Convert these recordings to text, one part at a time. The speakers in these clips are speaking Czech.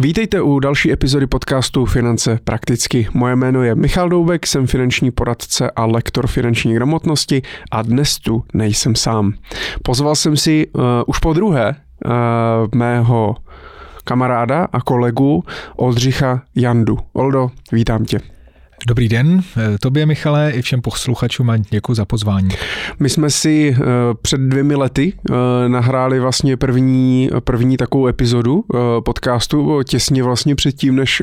Vítejte u další epizody podcastu Finance prakticky. Moje jméno je Michal Doubek, jsem finanční poradce a lektor finanční gramotnosti a dnes tu nejsem sám. Pozval jsem si uh, už po druhé uh, mého kamaráda a kolegu Oldřicha Jandu. Oldo, vítám tě. Dobrý den, eh, tobě Michale i všem posluchačům a děkuji za pozvání. My jsme si eh, před dvěmi lety eh, nahráli vlastně první, první takovou epizodu podcastu těsně vlastně předtím, než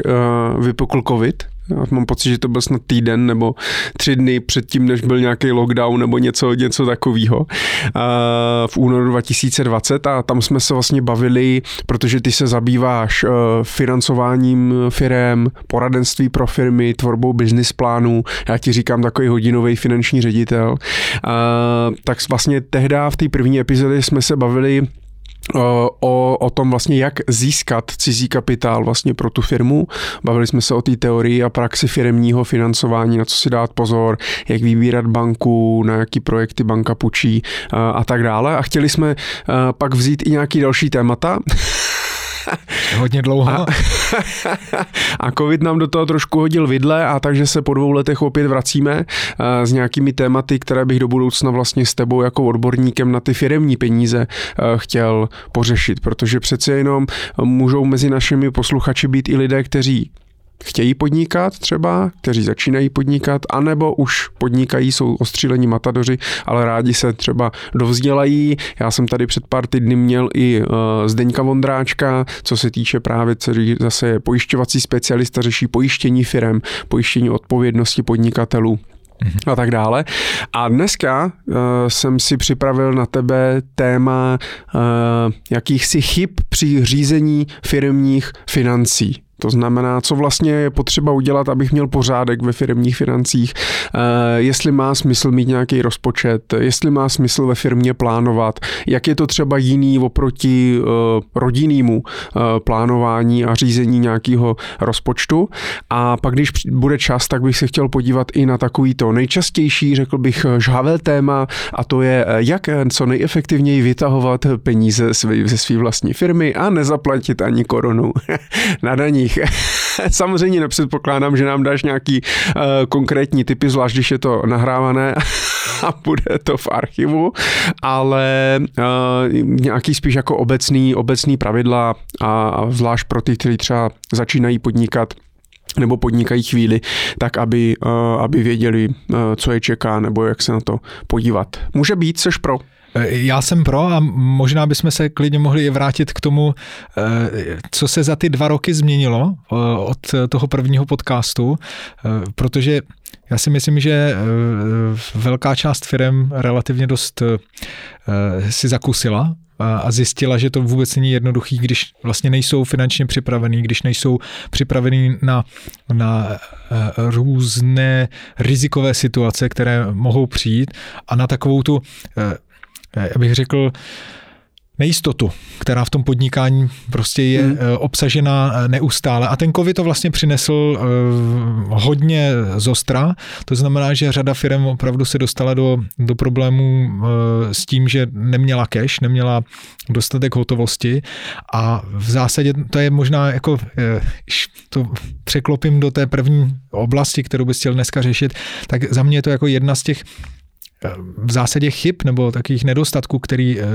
vypukl covid, já mám pocit, že to byl snad týden nebo tři dny předtím, než byl nějaký lockdown nebo něco, něco takového v únoru 2020 a tam jsme se vlastně bavili, protože ty se zabýváš e, financováním firem, poradenství pro firmy, tvorbou business plánů, já ti říkám takový hodinový finanční ředitel, tak vlastně tehdy v té první epizodě jsme se bavili o, o tom vlastně, jak získat cizí kapitál vlastně pro tu firmu. Bavili jsme se o té teorii a praxi firmního financování, na co si dát pozor, jak vybírat banku, na jaký projekty banka půjčí a tak dále. A chtěli jsme pak vzít i nějaký další témata. Hodně dlouho. A, a covid nám do toho trošku hodil vidle a takže se po dvou letech opět vracíme eh, s nějakými tématy, které bych do budoucna vlastně s tebou jako odborníkem na ty firemní peníze eh, chtěl pořešit, protože přece jenom můžou mezi našimi posluchači být i lidé, kteří chtějí podnikat třeba, kteří začínají podnikat, anebo už podnikají, jsou ostřílení matadoři, ale rádi se třeba dovzdělají. Já jsem tady před pár týdny měl i uh, Zdeňka Vondráčka, co se týče právě, který zase je pojišťovací specialista, řeší pojištění firem, pojištění odpovědnosti podnikatelů a tak dále. A dneska uh, jsem si připravil na tebe téma uh, jakýchsi chyb při řízení firmních financí. To znamená, co vlastně je potřeba udělat, abych měl pořádek ve firmních financích, eh, jestli má smysl mít nějaký rozpočet, jestli má smysl ve firmě plánovat, jak je to třeba jiný oproti eh, rodinnému eh, plánování a řízení nějakého rozpočtu. A pak, když bude čas, tak bych se chtěl podívat i na takový to nejčastější, řekl bych, žhavé téma, a to je, jak co nejefektivněji vytahovat peníze ze své vlastní firmy a nezaplatit ani korunu na daní nich. Samozřejmě nepředpokládám, že nám dáš nějaký uh, konkrétní typy, zvlášť když je to nahrávané a bude to v archivu, ale uh, nějaký spíš jako obecný, obecný pravidla a, a zvlášť pro ty, kteří třeba začínají podnikat, nebo podnikají chvíli, tak aby, uh, aby věděli, co je čeká, nebo jak se na to podívat. Může být, seš pro? Já jsem pro a možná bychom se klidně mohli vrátit k tomu, eh, co se za ty dva roky změnilo eh, od toho prvního podcastu, eh, protože já si myslím, že velká část firm relativně dost si zakusila a zjistila, že to vůbec není jednoduchý, když vlastně nejsou finančně připravený, když nejsou připravený na, na různé rizikové situace, které mohou přijít a na takovou tu já bych řekl, nejistotu, která v tom podnikání prostě je hmm. Eh, obsažena eh, neustále. A ten covid to vlastně přinesl eh, hodně zostra. To znamená, že řada firm opravdu se dostala do, do problémů s tím, že neměla cash, neměla dostatek hotovosti a v zásadě to je možná jako, to překlopím do té první oblasti, kterou bys chtěl dneska řešit, tak za mě je to jako jedna z těch v zásadě chyb nebo takových nedostatků, který eh,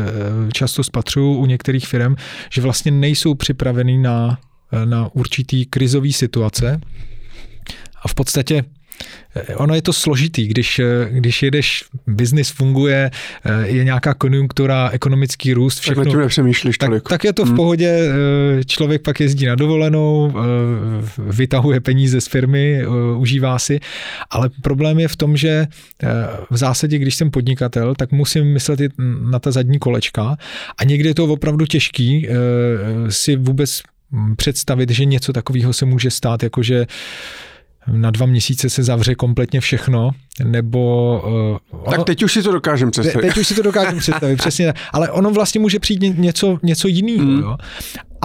často spatřují u některých firm, že vlastně nejsou připravený na, eh, na určitý krizový situace. A v podstatě ono je to složitý, když, eh, když jedeš, biznis funguje, eh, je nějaká konjunktura, ekonomický růst, všechno. Tak nepřemýšlíš tak, tolik. tak je to v hmm. pohodě, člověk pak jezdí na dovolenou, vytahuje peníze z firmy, užívá si, ale problém je v tom, že v zásadě, když jsem podnikatel, tak musím myslet na ta zadní kolečka a někdy je to opravdu těžký si vůbec představit, že něco takového se může stát, jakože na dva měsíce se zavře kompletně všechno, nebo... Uh, ono, tak teď už si to dokážeme představit. Teď už si to dokážeme představit, přesně. Ale ono vlastně může přijít něco, něco jiného. Mm. Jo?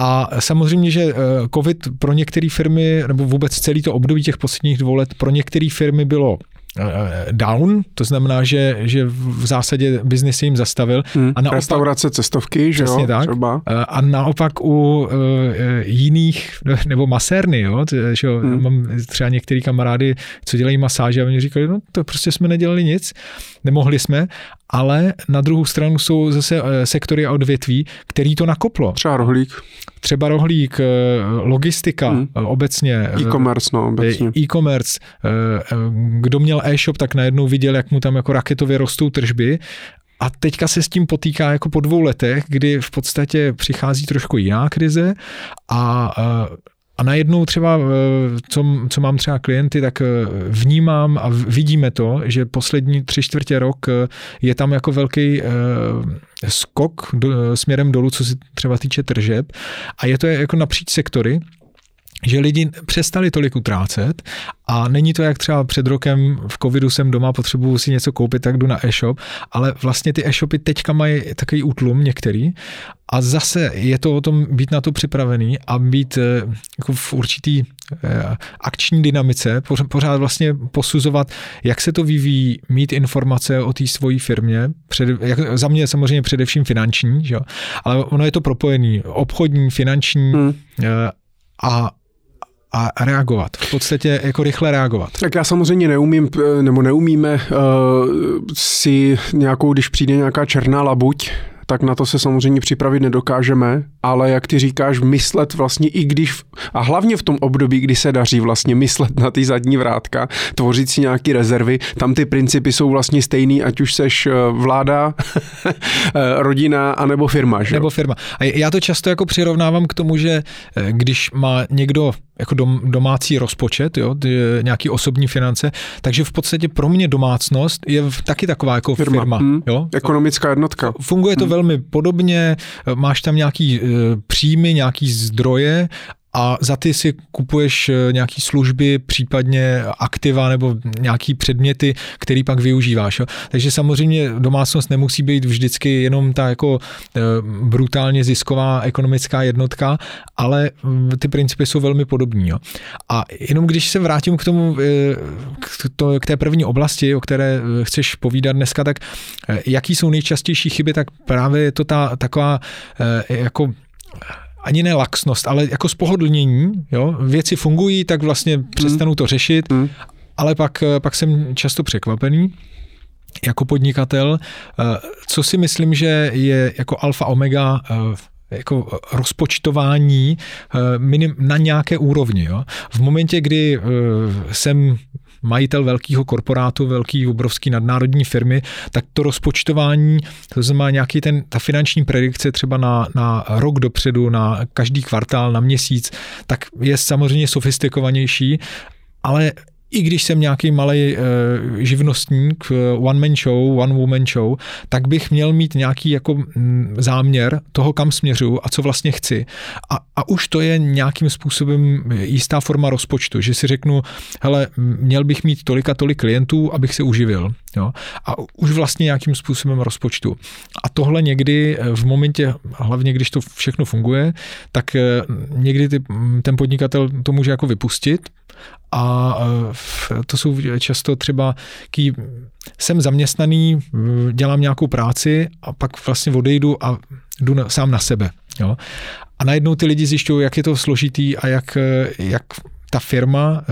A samozřejmě, že eh, COVID pro některé firmy, nebo vůbec celý to období těch posledních dvou let, pro některé firmy bylo down, to znamená, že, že v zásadě biznis jim zastavil. Hmm. A naopak, Restaurace, cestovky, že jo? tak. Třeba. A naopak u uh, jiných, nebo masérny, jo? Že jo? Hmm. Mám třeba některý kamarády, co dělají masáže a oni říkali, no to prostě jsme nedělali nic, nemohli jsme, ale na druhou stranu jsou zase sektory a odvětví, který to nakoplo. Třeba rohlík. Třeba rohlík, logistika hmm. obecně. E-commerce, no obecně. E-commerce. Kdo měl e-shop, tak najednou viděl, jak mu tam jako raketově rostou tržby a teďka se s tím potýká jako po dvou letech, kdy v podstatě přichází trošku jiná krize a a najednou třeba, co, co mám třeba klienty, tak vnímám a vidíme to, že poslední tři čtvrtě rok je tam jako velký skok do, směrem dolů, co se třeba týče tržeb. A je to jako napříč sektory že lidi přestali tolik utrácet a není to jak třeba před rokem v covidu jsem doma, potřebuju si něco koupit, tak jdu na e-shop, ale vlastně ty e-shopy teďka mají takový útlum některý a zase je to o tom být na to připravený a být eh, jako v určitý eh, akční dynamice, pořád vlastně posuzovat, jak se to vyvíjí, mít informace o té svojí firmě, před, jak, za mě samozřejmě především finanční, že? ale ono je to propojený, obchodní, finanční hmm. Eh, a a reagovat. V podstatě jako rychle reagovat. Tak já samozřejmě neumím, nebo neumíme uh, si nějakou, když přijde nějaká černá labuť, tak na to se samozřejmě připravit nedokážeme, ale jak ty říkáš, myslet vlastně i když, a hlavně v tom období, kdy se daří vlastně myslet na ty zadní vrátka, tvořit si nějaký rezervy, tam ty principy jsou vlastně stejný, ať už seš eh, vláda, eh, rodina, anebo firma. Že? Nebo firma. A já to často jako přirovnávám k tomu, že eh, když má někdo jako dom, domácí rozpočet, jo, nějaký osobní finance, takže v podstatě pro mě domácnost je taky taková jako firma. firma hmm. jo? Ekonomická jednotka. Funguje to hmm. velmi podobně, máš tam nějaký e, příjmy, nějaký zdroje a za ty si kupuješ eh, nějaký služby, případně aktiva nebo nějaký předměty, který pak využíváš. Jo. Takže samozřejmě domácnost nemusí být vždycky jenom ta jako eh, brutálně zisková ekonomická jednotka, ale mm, ty principy jsou velmi podobní. Jo. A jenom když se vrátím k tomu, eh, k, k té první oblasti, o které chceš povídat dneska, tak jaký jsou nejčastější chyby, tak právě je to ta taková jako ani ne laxnost, ale jako spohodlnění, jo, věci fungují, tak vlastně hmm. přestanu to řešit, mm. ale pak, pak jsem často překvapený jako podnikatel, eh, co si myslím, že je jako alfa omega eh, jako rozpočtování eh, na nějaké úrovni. Jo. V momentě, kdy jsem majitel velkého korporátu, velký obrovský nadnárodní firmy, tak to rozpočtování, to znamená nějaký ten, ta finanční predikce třeba na, na rok dopředu, na každý kvartál, na měsíc, tak je samozřejmě sofistikovanější, ale i když jsem nějaký malý uh, živnostník, one man show, one woman show, tak bych měl mít nějaký jako záměr toho, kam směřu a co vlastně chci. A, a už to je nějakým způsobem jistá forma rozpočtu, že si řeknu, hele, měl bych mít tolik a tolik klientů, abych se uživil. Jo? A už vlastně nějakým způsobem rozpočtu. A tohle někdy eh, v momentě, hlavně když to všechno funguje, tak eh, někdy ty, ten podnikatel to může jako vypustit a to jsou často třeba ký, jsem zaměstnaný, dělám nějakou práci a pak vlastně odejdu a jdu na, sám na sebe. Jo? A najednou ty lidi zjišťují, jak je to složitý a jak, jak ta firma,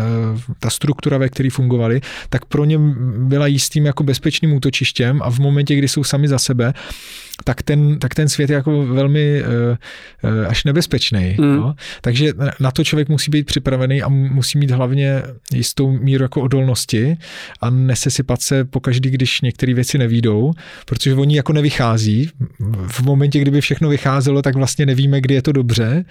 ta struktura, ve které fungovali, tak pro ně byla jistým jako bezpečným útočištěm a v momentě, kdy jsou sami za sebe, tak ten, tak ten svět je jako velmi uh, uh, až nebezpečný. Mm. No? Takže na to člověk musí být připravený a musí mít hlavně jistou míru jako odolnosti a nesesypat se po každý, když některé věci nevídou, protože oni jako nevychází. V momentě, kdyby všechno vycházelo, tak vlastně nevíme, kdy je to dobře.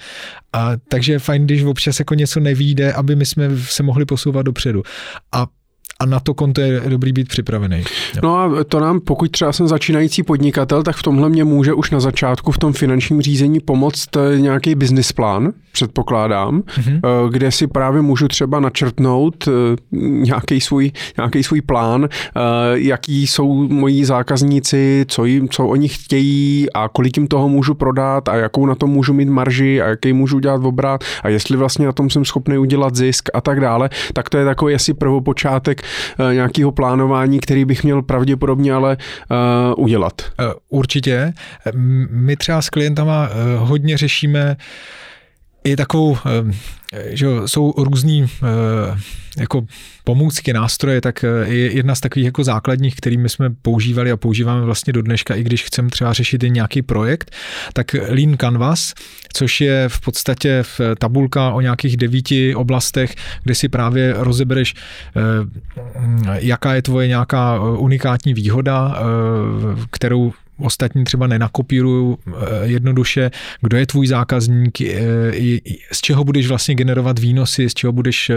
A, takže je fajn, když občas jako něco nevíde, aby my jsme se mohli posouvat dopředu. A a na to konto je dobrý být připravený. Jo. No a to nám, pokud třeba jsem začínající podnikatel, tak v tomhle mě může už na začátku v tom finančním řízení pomoct eh, nějaký business plán, předpokládám, mm-hmm. kde si právě můžu třeba načrtnout eh, nějaký svůj, nějaký svůj plán, jaký jsou moji zákazníci, co, jim, co oni chtějí a kolik jim toho můžu prodat a jakou na to můžu mít marži a jaký můžu dělat obrat a jestli vlastně na tom jsem schopný udělat zisk a tak dále, tak to je takový asi prvopočátek nějakého plánování, který bych měl pravděpodobně ale udělat. Určitě. My třeba s klientama hodně řešíme i takovou, že jsou různý jako pomůcky, nástroje, tak eh, je jedna z takových jako základních, kterými jsme používali a používáme vlastně do dneška, i když chceme třeba řešit i nějaký projekt, tak Lean Canvas, což je v podstatě v tabulka o nějakých devíti oblastech, kde si právě rozebereš, eh, jaká je tvoje nějaká unikátní výhoda, eh, kterou ostatní třeba nenakopírují jednoduše, kdo je tvůj zákazník, z čeho budeš vlastně generovat výnosy, z čeho budeš,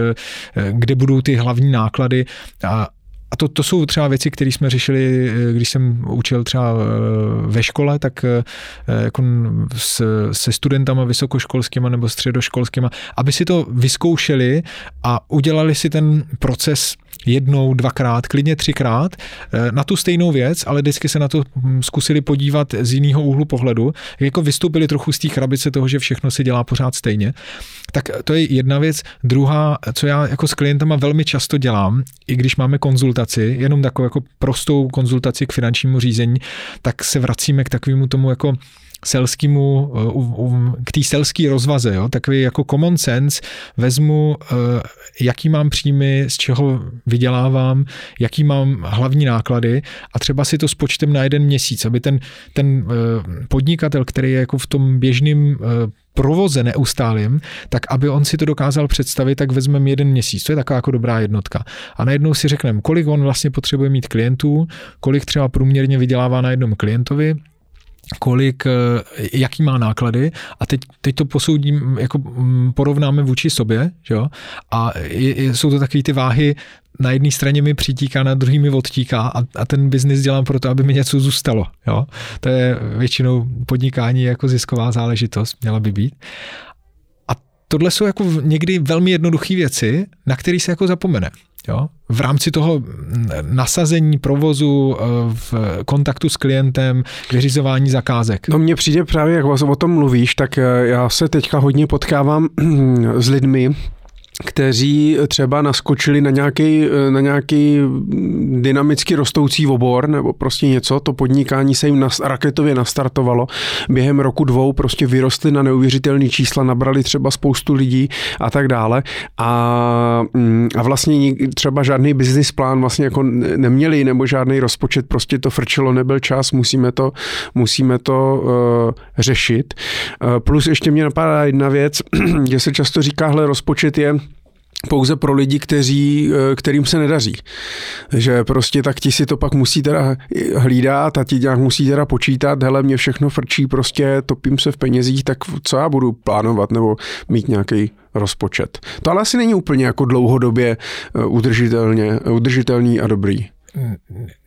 kde budou ty hlavní náklady. A a to, to jsou třeba věci, které jsme řešili, když jsem učil třeba eh, ve škole, tak eh, jako s, se studentama vysokoškolskýma nebo středoškolskýma, aby si to vyzkoušeli a udělali si ten proces jednou, dvakrát, klidně třikrát eh, na tu stejnou věc, ale vždycky se na to hm, zkusili podívat z jiného úhlu pohledu, jako vystoupili trochu z té krabice toho, že všechno se dělá pořád stejně. Tak to je jedna věc. Druhá, co já jako s klientama velmi často dělám, i když máme konzultaci, jenom takovou jako prostou konzultaci k finančnímu řízení, tak se vracíme k takovému tomu jako selskému, eh, k té selské rozvaze, jo? takový jako common sense, vezmu, eh, jaký mám příjmy, z čeho vydělávám, jaký mám hlavní náklady a třeba si to spočtem na jeden měsíc, aby ten, ten eh, podnikatel, který je jako v tom běžném provoze neustálým, tak aby on si to dokázal představit, tak vezmeme jeden měsíc. To je taková jako dobrá jednotka. A najednou si řekneme, kolik on vlastně potřebuje mít klientů, kolik třeba průměrně vydělává na jednom klientovi, kolik, eh, jaký má náklady a teď, teď to posoudím, jako mm, porovnáme vůči sobě, jo? a je, jsou to takové ty váhy, na jedné straně mi přitíká, na druhý mi odtíká a, a ten biznis dělám proto, aby mi něco zůstalo. Jo? To je většinou podnikání jako zisková záležitost, měla by být. A tohle jsou jako někdy velmi jednoduché věci, na které se jako zapomene. Jo? V rámci toho nasazení provozu eh, v kontaktu s klientem, vyřizování zakázek. No mně přijde právě, jak o tom mluvíš, tak eh, já se teďka hodně potkávám s lidmi, kteří třeba naskočili na nějaký, na nějaký dynamicky rostoucí obor nebo prostě něco, to podnikání se jim nas, raketově nastartovalo. Během roku dvou prostě vyrostly na neuvěřitelné čísla, nabrali třeba spoustu lidí a tak dále. A, mm, a vlastně třeba žádný business plán vlastně jako neměli nebo žádný rozpočet, prostě to frčelo, nebyl čas, musíme to, musíme to uh, řešit. Uh, plus ještě mě napadá jedna věc, že se často říká, hle, rozpočet je pouze pro lidi, kteří, eh, kterým se nedaří. Že prostě tak ti si to pak musí teda hlídat a ti nějak musí teda počítat, hele, mě všechno frčí, prostě topím se v penězích, tak co já budu plánovat nebo mít nějaký rozpočet. To ale asi není úplně jako dlouhodobě eh, udržitelně, udržitelný a dobrý.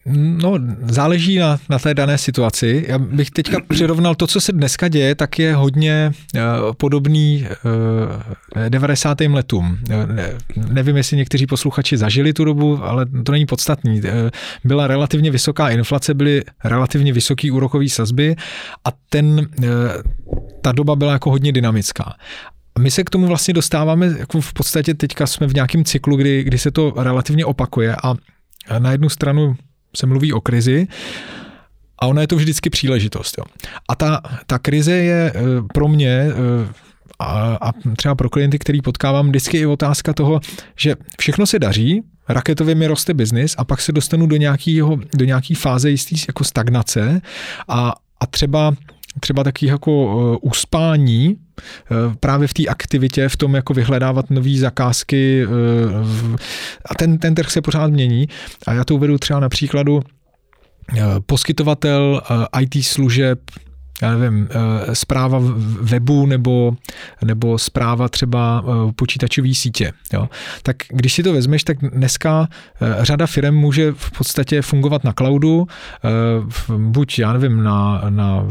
No, záleží na, na té dané situaci. Já bych teďka přirovnal to, co se dneska děje, tak je hodně uh, podobný uh, 90. letům. Ne, nevím, jestli někteří posluchači zažili tu dobu, ale to není podstatný. Byla relativně vysoká inflace, byly relativně vysoké úrokové sazby a ten, uh, ta doba byla jako hodně dynamická. My se k tomu vlastně dostáváme, jako v podstatě teďka jsme v nějakém cyklu, kdy, kdy se to relativně opakuje a na jednu stranu se mluví o krizi, a ona je to vždycky příležitost. Jo. A ta, ta krize je eh, pro mě eh, a, a třeba pro klienty, který potkávám, vždycky i otázka toho, že všechno se daří, raketově mi roste biznis a pak se dostanu do, nějakého, do nějaký fáze jistý jako stagnace a, a třeba třeba taky jako uh, uspání uh, právě v té aktivitě, v tom jako vyhledávat nové zakázky uh, a ten, ten trh se pořád mění. A já to uvedu třeba na příkladu poskytovatel IT služeb já nevím, zpráva webu nebo, nebo zpráva třeba počítačové sítě. Jo. Tak když si to vezmeš, tak dneska řada firm může v podstatě fungovat na cloudu, buď, já nevím, na, na,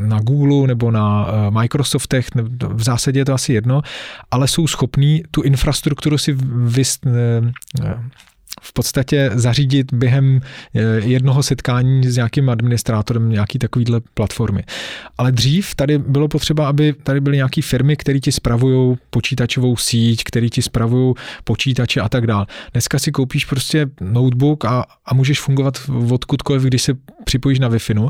na Google nebo na Microsoftech, v zásadě je to asi jedno, ale jsou schopní tu infrastrukturu si vys, v podstatě zařídit během eh, jednoho setkání s nějakým administrátorem nějaký takovýhle platformy. Ale dřív tady bylo potřeba, aby tady byly nějaké firmy, které ti spravují počítačovou síť, které ti spravují počítače a tak dále. Dneska si koupíš prostě notebook a, a můžeš fungovat odkudkoliv, když se připojíš na Wi-Fi.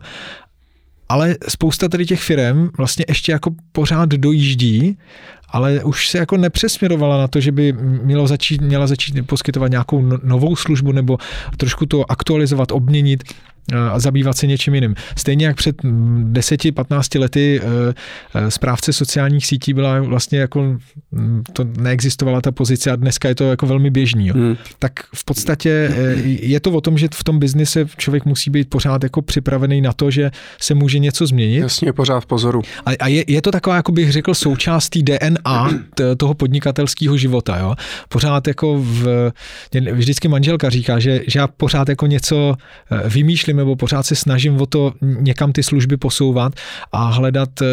Ale spousta tady těch firm vlastně ještě jako pořád dojíždí ale už se jako nepřesměrovala na to, že by mělo začít, měla začít poskytovat nějakou no, novou službu nebo trošku to aktualizovat, obměnit a zabývat se něčím jiným. Stejně jak před 10-15 lety eh, eh, správce sociálních sítí byla vlastně jako, to neexistovala ta pozice a dneska je to jako velmi běžný. Jo. Hmm. Tak v podstatě eh, je to o tom, že v tom biznise člověk musí být pořád jako připravený na to, že se může něco změnit. Jasně, pořád v pozoru. A, a je, je to taková, jako bych řekl, součástí DNA toho podnikatelského života. Jo. Pořád jako v, vždycky manželka říká, že, že já pořád jako něco vymýšlím nebo pořád se snažím o to někam ty služby posouvat a hledat eh,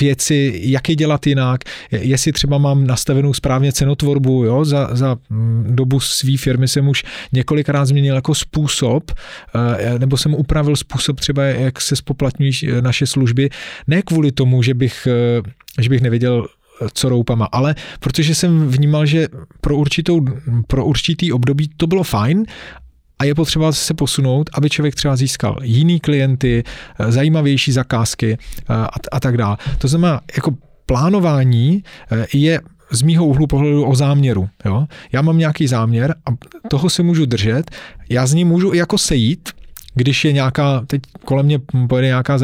věci, jak je dělat jinak, jestli třeba mám nastavenou správně cenotvorbu, jo, za, za mm, dobu své firmy jsem už několikrát změnil jako způsob, eh, nebo jsem upravil způsob třeba, jak se spoplatňují eh, naše služby, ne kvůli tomu, že bych, že bych nevěděl, co roupama, ale protože jsem vnímal, že pro, určitou, pro určitý období to bylo fajn a je potřeba se posunout, aby člověk třeba získal jiný klienty, eh, zajímavější zakázky eh, a, a tak dále. To znamená, jako plánování eh, je z mýho úhlu pohledu o záměru. Jo? Já mám nějaký záměr a toho se můžu držet, já z ní můžu i jako sejít, když je nějaká, teď kolem mě pojede nějaká,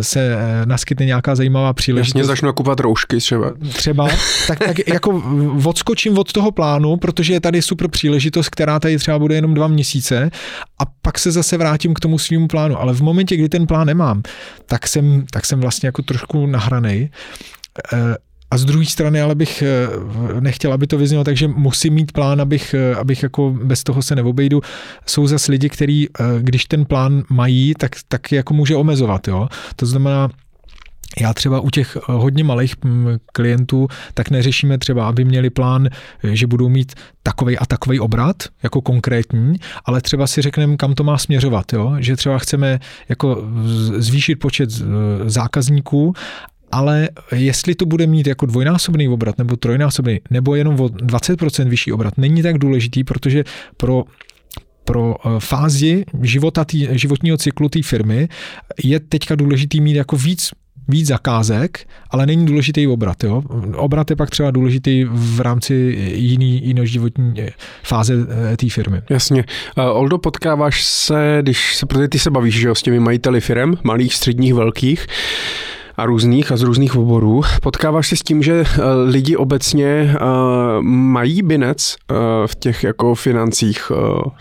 se naskytne nějaká zajímavá příležitost. Jasně začnu nakupovat roušky třeba. Třeba, tak, tak jako odskočím od toho plánu, protože je tady super příležitost, která tady třeba bude jenom dva měsíce a pak se zase vrátím k tomu svýmu plánu. Ale v momentě, kdy ten plán nemám, tak jsem, tak jsem vlastně jako trošku nahranej a z druhé strany ale bych eh, nechtěl, aby to vyznělo, takže musím mít plán, abych, eh, abych jako bez toho se neobejdu. Jsou zase lidi, kteří, eh, když ten plán mají, tak, tak jako může omezovat. Jo? To znamená, já třeba u těch hodně malých hm, klientů, tak neřešíme třeba, aby měli plán, že budou mít takový a takový obrat, jako konkrétní, ale třeba si řekneme, kam to má směřovat, jo? že třeba chceme jako zvýšit počet zákazníků ale jestli to bude mít jako dvojnásobný obrat nebo trojnásobný, nebo jenom o 20% vyšší obrat, není tak důležitý, protože pro pro eh, fázi života tý, životního cyklu té firmy je teďka důležitý mít jako víc víc zakázek, ale není důležitý obrat. Jo? Obrat je pak třeba důležitý v rámci jiný, jiné životní eh, fáze eh, té firmy. Jasně. Oldo, potkáváš se, když se, protože ty se bavíš že jo, s těmi majiteli firm, malých, středních, velkých, a různých a z různých oborů. Potkáváš se s tím, že eh, lidi obecně uh, mají binec uh, v těch jako financích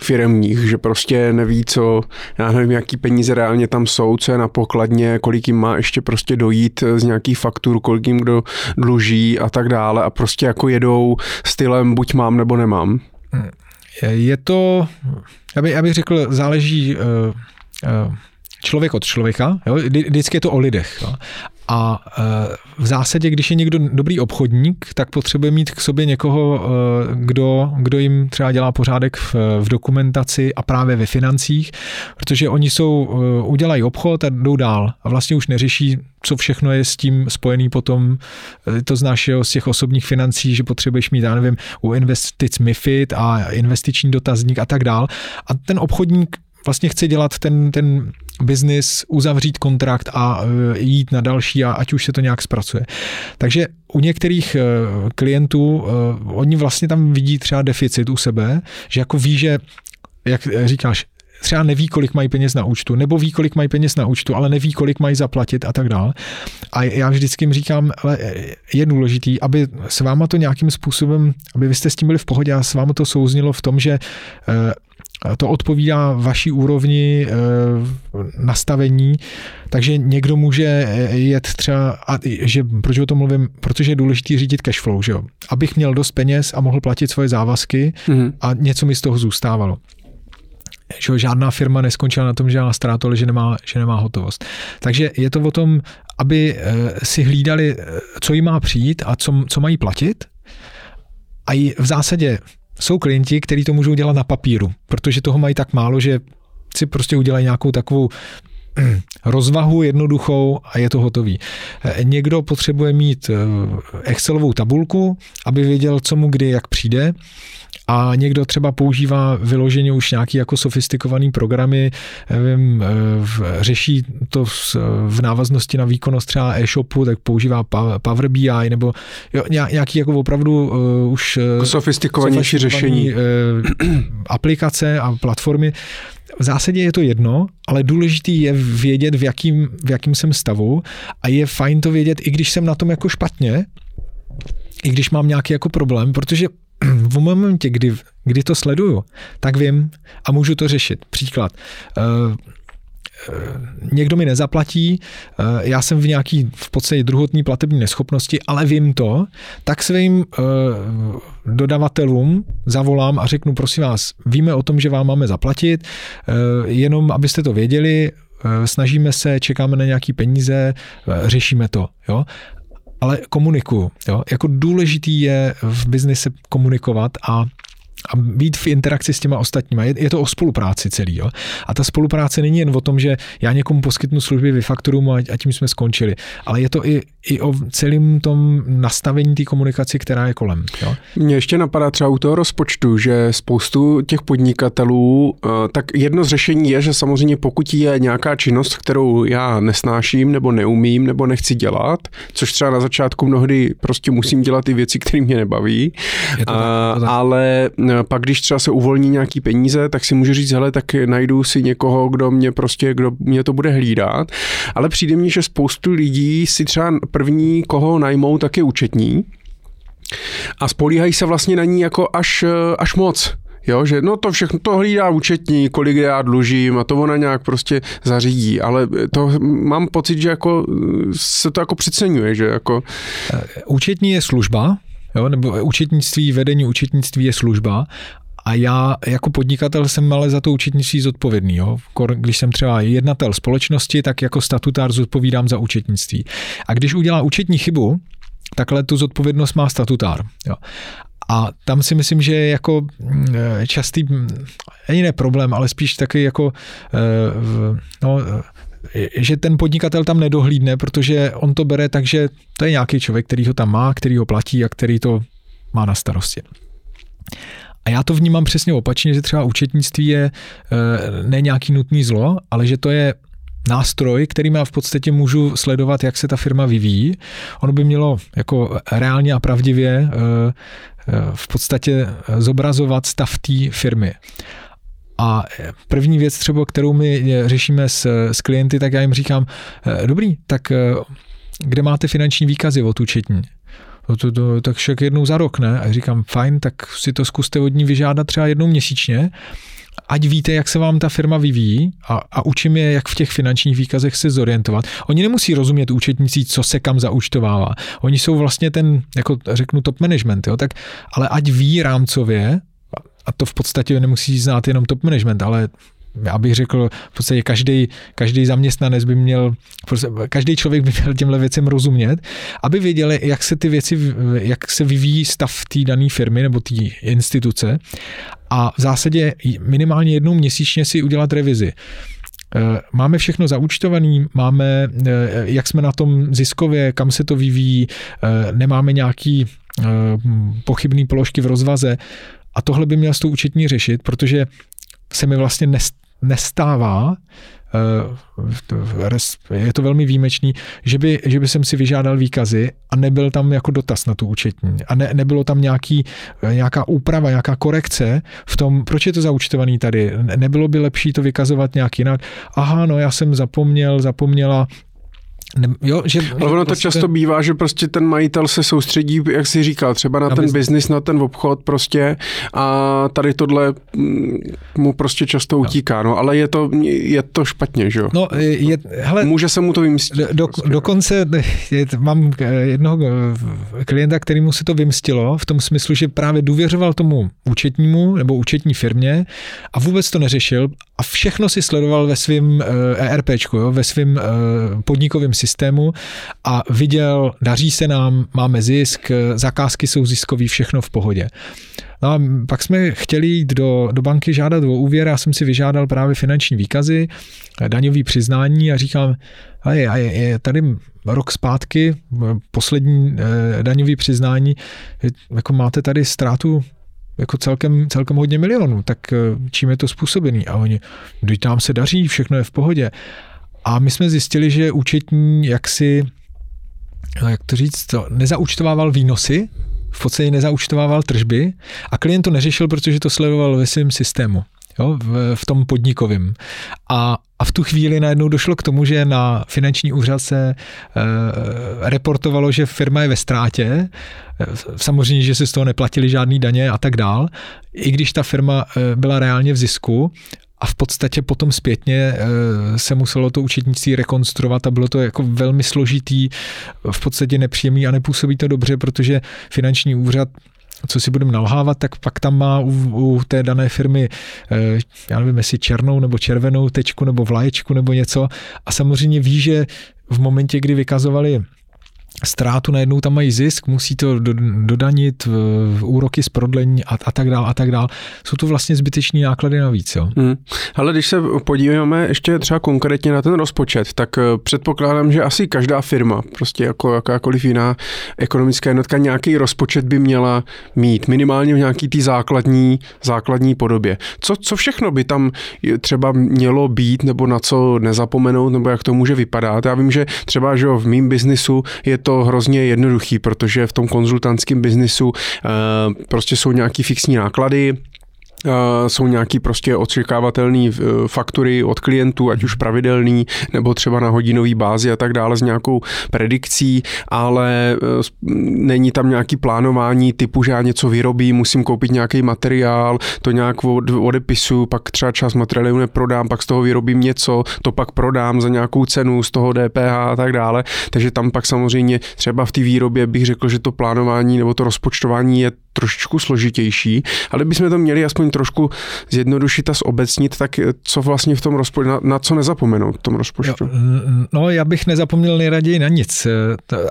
firemních, že prostě neví, co, já nevím, jaký peníze reálně tam jsou, co je na pokladně, kolik jim má ještě prostě dojít z nějaký faktur, kolik jim kdo dluží a tak dále a prostě jako jedou stylem buď mám nebo nemám. Je to, já bych, já bych řekl, záleží uh, uh, člověk od člověka, jo? vždycky je to o lidech. Jo? A e, v zásadě, když je někdo dobrý obchodník, tak potřebuje mít k sobě někoho, e, kdo, kdo jim třeba dělá pořádek v, v dokumentaci a právě ve financích, protože oni jsou, e, udělají obchod a jdou dál a vlastně už neřeší, co všechno je s tím spojený potom, to znáš jo, z těch osobních financí, že potřebuješ mít, já nevím, u investic MIFID a investiční dotazník a tak dál. A ten obchodník vlastně chce dělat ten, ten biznis, uzavřít kontrakt a e, jít na další a ať už se to nějak zpracuje. Takže u některých e, klientů, e, oni vlastně tam vidí třeba deficit u sebe, že jako ví, že jak říkáš, třeba neví, kolik mají peněz na účtu, nebo ví, kolik mají peněz na účtu, ale neví, kolik mají zaplatit a tak dále. A já vždycky jim říkám, ale je důležitý, aby s váma to nějakým způsobem, aby vy jste s tím byli v pohodě a s váma to souznilo v tom, že to odpovídá vaší úrovni eh, nastavení, takže někdo může jet třeba, a že, proč o tom mluvím, protože je důležité řídit cash flow, že jo? abych měl dost peněz a mohl platit svoje závazky mm-hmm. a něco mi z toho zůstávalo. Že žádná firma neskončila na tom, že má ztrátu, ale že nemá, že nemá hotovost. Takže je to o tom, aby eh, si hlídali, eh, co jim má přijít a co, co mají platit. A v zásadě jsou klienti, kteří to můžou dělat na papíru, protože toho mají tak málo, že si prostě udělají nějakou takovou rozvahu jednoduchou a je to hotový. Někdo potřebuje mít Excelovou tabulku, aby věděl, co mu kdy, jak přijde a někdo třeba používá vyloženě už nějaký jako sofistikovaný programy, nevím, řeší to v návaznosti na výkonnost třeba e-shopu, tak používá Power BI nebo jo, nějaký jako opravdu už jako sofistikovanější řešení aplikace a platformy. V zásadě je to jedno, ale důležitý je vědět, v jakým, v jakým jsem stavu a je fajn to vědět, i když jsem na tom jako špatně, i když mám nějaký jako problém, protože v momentě, kdy, kdy to sleduju, tak vím a můžu to řešit. Příklad. Uh, někdo mi nezaplatí, eh, já jsem v nějaký v podstatě druhotní platební neschopnosti, ale vím to, tak svým dodavatelům zavolám a řeknu, prosím vás, víme o tom, že vám máme zaplatit, jenom abyste to věděli, snažíme se, čekáme na nějaký peníze, řešíme to. Jo? ale komunikuju. Jo? Jako důležitý je v biznise komunikovat a a být v interakci s těma ostatníma. Je, je to o spolupráci celý. Jo? A ta spolupráce není jen o tom, že já někomu poskytnu služby, vyfakturuju mu a, a tím jsme skončili. Ale je to i, i o celém tom nastavení té komunikaci, která je kolem. Jo? Mně ještě napadá třeba u toho rozpočtu, že spoustu těch podnikatelů, eh, tak jedno z řešení je, že samozřejmě pokud je nějaká činnost, kterou já nesnáším, nebo neumím, nebo nechci dělat, což třeba na začátku mnohdy prostě musím dělat ty věci, které mě nebaví, je to tak, to tak. ale eh, pak když třeba se uvolní nějaký peníze, tak si můžu říct, hele, tak najdu si někoho, kdo mě prostě, kdo mě to bude hlídat, ale přijde mi, že spoustu lidí si třeba první, koho najmou, tak je účetní a spolíhají se vlastně na ní jako až, až moc. Jo, že no to všechno, to hlídá účetní, kolik já dlužím a to ona nějak prostě zařídí, ale to mám pocit, že jako se to jako přeceňuje, že jako... Účetní je služba, jo, nebo účetnictví, vedení účetnictví je služba a já jako podnikatel jsem ale za to účetnictví zodpovědný. Jo? Když jsem třeba jednatel společnosti, tak jako statutár zodpovídám za účetnictví. A když udělá účetní chybu, takhle tu zodpovědnost má statutár. Jo. A tam si myslím, že je jako mm, častý, ani ne problém, ale spíš taky jako eh, no, že ten podnikatel tam nedohlídne, protože on to bere tak, že to je nějaký člověk, který ho tam má, který ho platí a který to má na starosti. A já to vnímám přesně opačně, že třeba účetnictví je eh, ne nějaký nutný zlo, ale že to je nástroj, kterým já v podstatě můžu sledovat, jak se ta firma vyvíjí. Ono by mělo jako reálně a pravdivě eh, eh, v podstatě zobrazovat stav té firmy. A první věc třeba, kterou my řešíme s, s klienty, tak já jim říkám, dobrý, tak kde máte finanční výkazy od účetní? No to, to, tak však jednou za rok, ne? A říkám, fajn, tak si to zkuste od ní vyžádat třeba jednou měsíčně, ať víte, jak se vám ta firma vyvíjí a, a učím je, jak v těch finančních výkazech se zorientovat. Oni nemusí rozumět účetnicí, co se kam zaučtovává. Oni jsou vlastně ten, jako řeknu, top management, jo? Tak, ale ať ví rámcově, a to v podstatě nemusí znát jenom top management, ale já bych řekl, v podstatě každý, každý zaměstnanec by měl, každý člověk by měl těmhle věcem rozumět, aby věděli, jak se ty věci, jak se vyvíjí stav té dané firmy nebo té instituce a v zásadě minimálně jednou měsíčně si udělat revizi. Eh, máme všechno zaúčtované, máme, eh, jak jsme na tom ziskově, kam se to vyvíjí, eh, nemáme nějaký pochybný položky v rozvaze. A tohle by měl s tou účetní řešit, protože se mi vlastně nestává, eh, je to velmi výjimečný, že by, že by jsem si vyžádal výkazy a nebyl tam jako dotaz na tu účetní a ne, nebylo tam nějaký, nějaká úprava, nějaká korekce v tom, proč je to zaučtovaný tady, nebylo by lepší to vykazovat nějak jinak. Aha, no já jsem zapomněl, zapomněla ne, jo, že, Ale ono to prostě... často bývá, že prostě ten majitel se soustředí, jak jsi říkal, třeba na, na ten biznis, na ten obchod prostě a tady tohle mm, mu prostě často utíká, no, ale je to, je to špatně, že jo? No, je, hele, Může se mu to vymstit. Do, prostě. Dokonce je, mám jednoho eh, klienta, který mu se to vymstilo v tom smyslu, že právě důvěřoval tomu účetnímu nebo účetní firmě a vůbec to neřešil a všechno si sledoval ve svém ERPčku, jo, ve svém podnikovém systému a viděl, daří se nám, máme zisk, zakázky jsou ziskový, všechno v pohodě. No a pak jsme chtěli jít do, do banky žádat o úvěr, já jsem si vyžádal právě finanční výkazy, daňový přiznání a říkám, a je, a je, je tady rok zpátky, poslední eh, daňový přiznání, jako máte tady ztrátu jako celkem, celkem hodně milionů, tak eh, čím je to způsobený? A oni, když tam se daří, všechno je v pohodě. A my jsme zjistili, že účetní jaksi, no, jak to říct, to, nezaučtovával výnosy, v podstatě nezaučtovával tržby a klient to neřešil, protože to sledoval ve svém systému jo, v, v tom podnikovém. A, a v tu chvíli najednou došlo k tomu, že na finanční úřad se e, reportovalo, že firma je ve ztrátě, samozřejmě, že se z toho neplatili žádný daně a tak dál, i když ta firma e, byla reálně v zisku a v podstatě potom zpětně e, se muselo to účetnictví rekonstruovat a bylo to jako velmi složitý, v podstatě nepříjemný a nepůsobí to dobře, protože finanční úřad co si budeme nalhávat, tak pak tam má u, u té dané firmy, eh, já nevím, jestli černou nebo červenou tečku nebo vlaječku nebo něco. A samozřejmě ví, že v momentě, kdy vykazovali ztrátu, najednou tam mají zisk, musí to dodanit, úroky z prodlení a, a tak dál a tak dál. Jsou to vlastně zbyteční náklady navíc. Jo? Hmm. Ale když se podíváme ještě třeba konkrétně na ten rozpočet, tak eh, předpokládám, že asi každá firma, prostě jako jakákoliv jiná ekonomická jednotka, nějaký rozpočet by měla mít, minimálně v nějaký té základní, základní podobě. Co, co všechno by tam třeba mělo být, nebo na co nezapomenout, nebo jak to může vypadat? Já vím, že třeba že v mým biznisu je to hrozně jednoduchý, protože v tom konzultantském biznisu eh, prostě jsou nějaký fixní náklady, jsou nějaký prostě očekávatelné eh, faktury od klientů, ať už pravidelný, nebo třeba na hodinový bázi a tak dále s nějakou predikcí, ale eh, není tam nějaký plánování typu, že já něco vyrobím, musím koupit nějaký materiál, to nějak odepisu, pak třeba část materiálu neprodám, pak z toho vyrobím něco, to pak prodám za nějakou cenu z toho DPH a tak dále. Takže tam pak samozřejmě třeba v té výrobě bych řekl, že to plánování nebo to rozpočtování je trošičku složitější, ale bychom to měli aspoň trošku zjednodušit a zobecnit, tak co vlastně v tom rozpočtu, na, na co nezapomenout v tom rozpočtu? Jo, no, já bych nezapomněl nejraději na nic.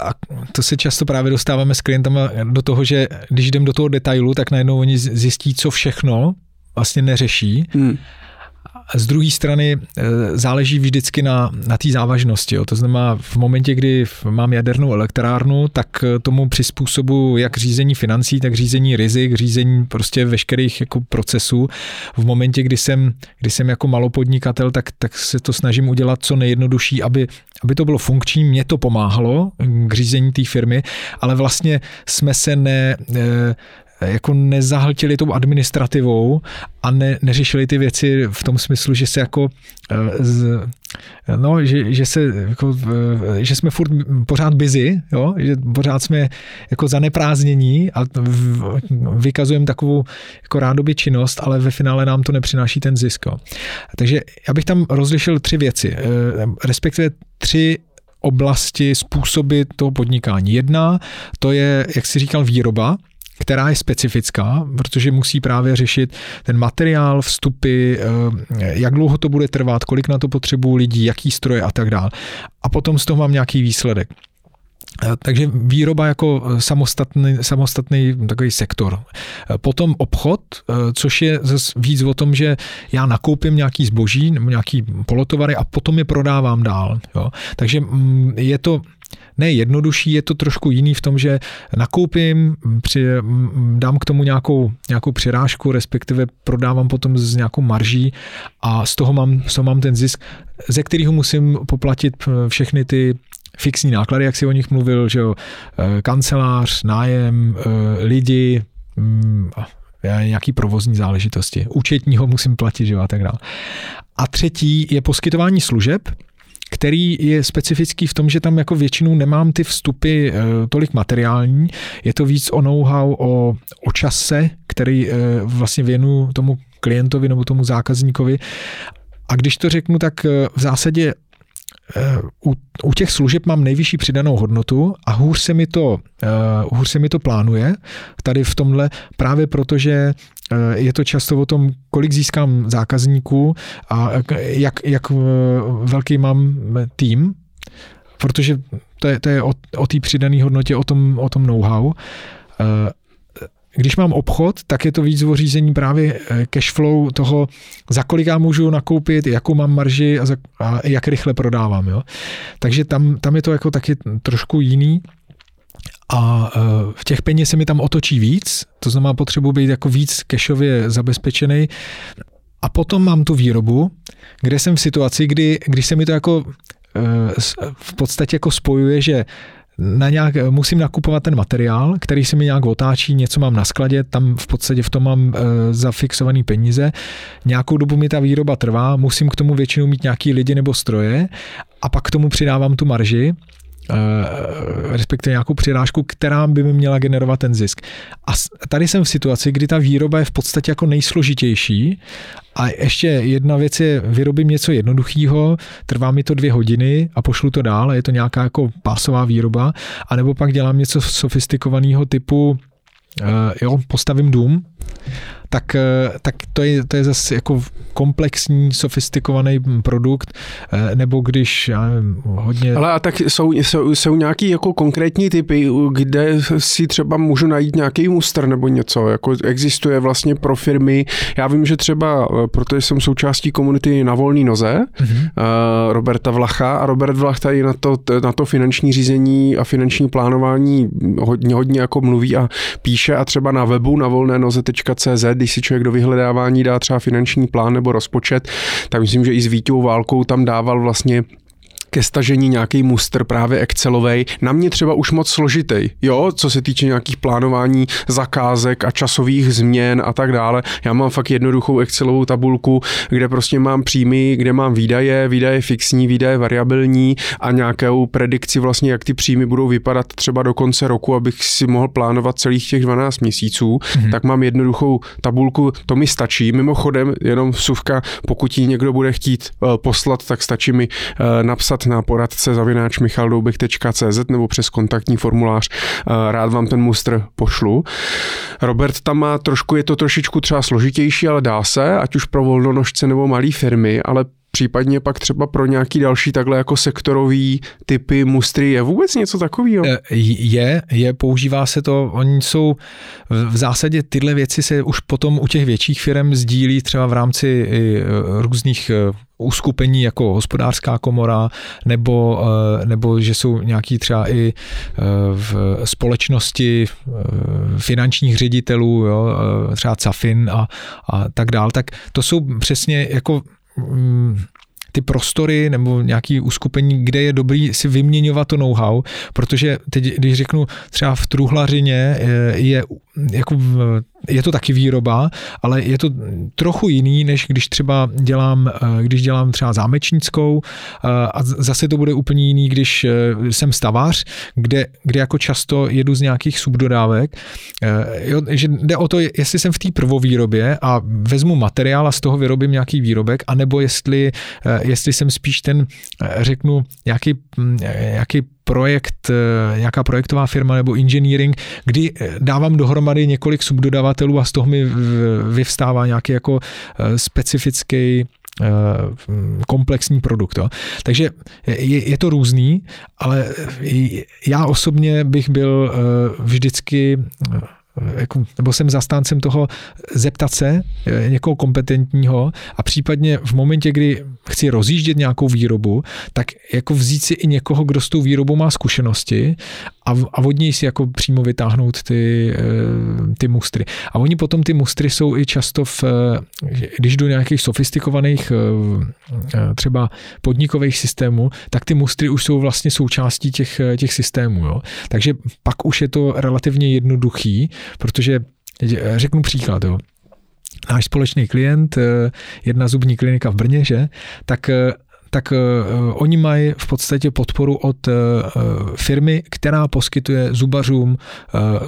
A to se často právě dostáváme s klientama do toho, že když jdem do toho detailu, tak najednou oni zjistí, co všechno vlastně neřeší. Hmm z druhé strany eh, záleží vždycky na, na té závažnosti. Jo. To znamená, v momentě, kdy mám jadernou elektrárnu, tak eh, tomu přizpůsobu jak řízení financí, tak řízení rizik, řízení prostě veškerých jako procesů. V momentě, kdy jsem, kdy jsem jako malopodnikatel, tak, tak se to snažím udělat co nejjednodušší, aby, aby to bylo funkční. Mně to pomáhalo k řízení té firmy, ale vlastně jsme se ne, eh, jako nezahltili tou administrativou a ne, neřešili ty věci v tom smyslu, že se jako eh, z, no, že, že, se, jako, eh, že jsme furt pořád busy, jo? že pořád jsme jako zaneprázdnění a vykazujeme takovou jako rádoby činnost, ale ve finále nám to nepřináší ten zisk. Jo? Takže já bych tam rozlišil tři věci, eh, respektive tři oblasti, způsoby toho podnikání. Jedna, to je, jak si říkal, výroba, která je specifická, protože musí právě řešit ten materiál, vstupy, eh, jak dlouho to bude trvat, kolik na to potřebují lidí, jaký stroje a tak dále. A potom z toho mám nějaký výsledek. Eh, takže výroba jako eh, samostatný, samostatný takový sektor. Potom obchod, což je zase víc o tom, že já nakoupím nějaký zboží nebo nějaký polotovary a potom je prodávám dál. Jo. Takže mm, je to ne jednodušší, je to trošku jiný v tom, že nakoupím, při, dám k tomu nějakou, nějakou přirážku, respektive prodávám potom s nějakou marží a z toho mám, z toho mám ten zisk, ze kterého musím poplatit všechny ty fixní náklady, jak si o nich mluvil, že jo, e, kancelář, nájem, e, lidi, nějaký provozní záležitosti. Účetního musím platit, že jo, a tak dále. A třetí je poskytování služeb, který je specifický v tom, že tam jako většinou nemám ty vstupy eh, tolik materiální, je to víc o know-how, o, o čase, který eh, vlastně věnu tomu klientovi nebo tomu zákazníkovi. A když to řeknu, tak eh, v zásadě u, u těch služeb mám nejvyšší přidanou hodnotu a hůř se mi to, hůř se mi to plánuje tady v tomhle právě proto, že je to často o tom, kolik získám zákazníků a jak, jak velký mám tým. protože to je, to je o, o té přidané hodnotě, o tom, o tom know-how. Když mám obchod, tak je to víc o řízení právě cash flow toho, za kolik já můžu nakoupit, jakou mám marži a, za, a jak rychle prodávám. Jo? Takže tam, tam je to jako taky trošku jiný. A e, v těch peněz se mi tam otočí víc, to znamená potřebuji být jako víc kešově zabezpečený. A potom mám tu výrobu, kde jsem v situaci, kdy, když se mi to jako e, v podstatě jako spojuje, že na nějak, musím nakupovat ten materiál, který se mi nějak otáčí, něco mám na skladě, tam v podstatě v tom mám e, zafixovaný peníze. Nějakou dobu mi ta výroba trvá, musím k tomu většinou mít nějaký lidi nebo stroje a pak k tomu přidávám tu marži respektive nějakou přirážku, která by mi měla generovat ten zisk. A tady jsem v situaci, kdy ta výroba je v podstatě jako nejsložitější. A ještě jedna věc je, vyrobím něco jednoduchého, trvá mi to dvě hodiny a pošlu to dál, je to nějaká jako pásová výroba, anebo pak dělám něco sofistikovaného typu, uh, jo, postavím dům, tak, eh, tak to, je, to je zase jako komplexní, sofistikovaný produkt, eh, nebo když, já nevím, hodně... Ale a tak jsou, jsou, jsou nějaký jako konkrétní typy, kde si třeba můžu najít nějaký muster nebo něco, jako existuje vlastně pro firmy, já vím, že třeba, eh, protože jsem součástí komunity na volný noze, mm-hmm. Roberta Vlacha a Robert Vlach tady na to, na to finanční řízení a finanční plánování hodně, hodně jako mluví a píše a třeba na webu na volné noze.cz když si člověk do vyhledávání dá třeba finanční plán nebo rozpočet, tak myslím, že i s Vítou Válkou tam dával vlastně ke stažení nějaký muster právě Excelovej, na mě třeba už moc složitý, jo, co se týče nějakých plánování zakázek a časových změn a tak dále. Já mám fakt jednoduchou Excelovou tabulku, kde prostě mám příjmy, kde mám výdaje, výdaje fixní, výdaje variabilní a nějakou predikci vlastně, jak ty příjmy budou vypadat třeba do konce roku, abych si mohl plánovat celých těch 12 měsíců, mm-hmm. tak mám jednoduchou tabulku, to mi stačí. Mimochodem, jenom vsuvka, pokud ji někdo bude chtít uh, poslat, tak stačí mi uh, na poradce zavináč michaldoubek.cz nebo přes kontaktní formulář. Eh, rád vám ten mustr pošlu. Robert tam má trošku, je to trošičku třeba složitější, ale dá se, ať už pro volnonožce nebo malé firmy, ale případně pak třeba pro nějaký další takhle jako sektorový typy mustry je vůbec něco takového? Eh, je, je, používá se to, oni jsou v zásadě tyhle věci se už potom u těch větších firm sdílí třeba v rámci eh, různých uskupení jako hospodářská komora, nebo, nebo že jsou nějaký třeba i v společnosti finančních ředitelů, jo, třeba CAFIN a, a tak dál, tak to jsou přesně jako Mm, ty prostory nebo nějaký uskupení, kde je dobrý si vyměňovat to know-how, protože teď, když řeknu třeba v truhlařině je, je jako je to taky výroba, ale je to trochu jiný, než když třeba dělám, eh, když dělám třeba zámečnickou eh, a zase to bude úplně jiný, když eh, jsem stavář, kde, kde jako často jedu z nějakých subdodávek, jo, že jde o to, jestli jsem v té prvovýrobě a vezmu materiál a z toho vyrobím nějaký výrobek, anebo jestli, jestli jsem spíš ten, řeknu, nějaký, hm, nějaký projekt, eh, nějaká projektová firma nebo engineering, kdy eh, dávám dohromady několik subdodavatelů a z toho mi vyvstává nějaký jako eh, specifický komplexní produkt. Jo. Takže je, je to různý, ale já osobně bych byl vždycky jako, nebo jsem zastáncem toho zeptat se eh, někoho kompetentního a případně v momentě, kdy chci rozjíždět nějakou výrobu, tak jako vzít si i někoho, kdo s tou výrobou má zkušenosti a, a od něj si jako přímo vytáhnout ty, eh, ty mustry. A oni potom ty mustry jsou i často v, eh, když do nějakých sofistikovaných třeba podnikových systémů, tak ty mustry už jsou vlastně součástí těch, těch systémů. Jo. Takže pak už je to relativně jednoduchý, protože eh, řeknu příklad, jo. Náš společný klient, eh, jedna zubní klinika v Brně, že, tak eh, tak oni mají v podstatě podporu od firmy, která poskytuje zubařům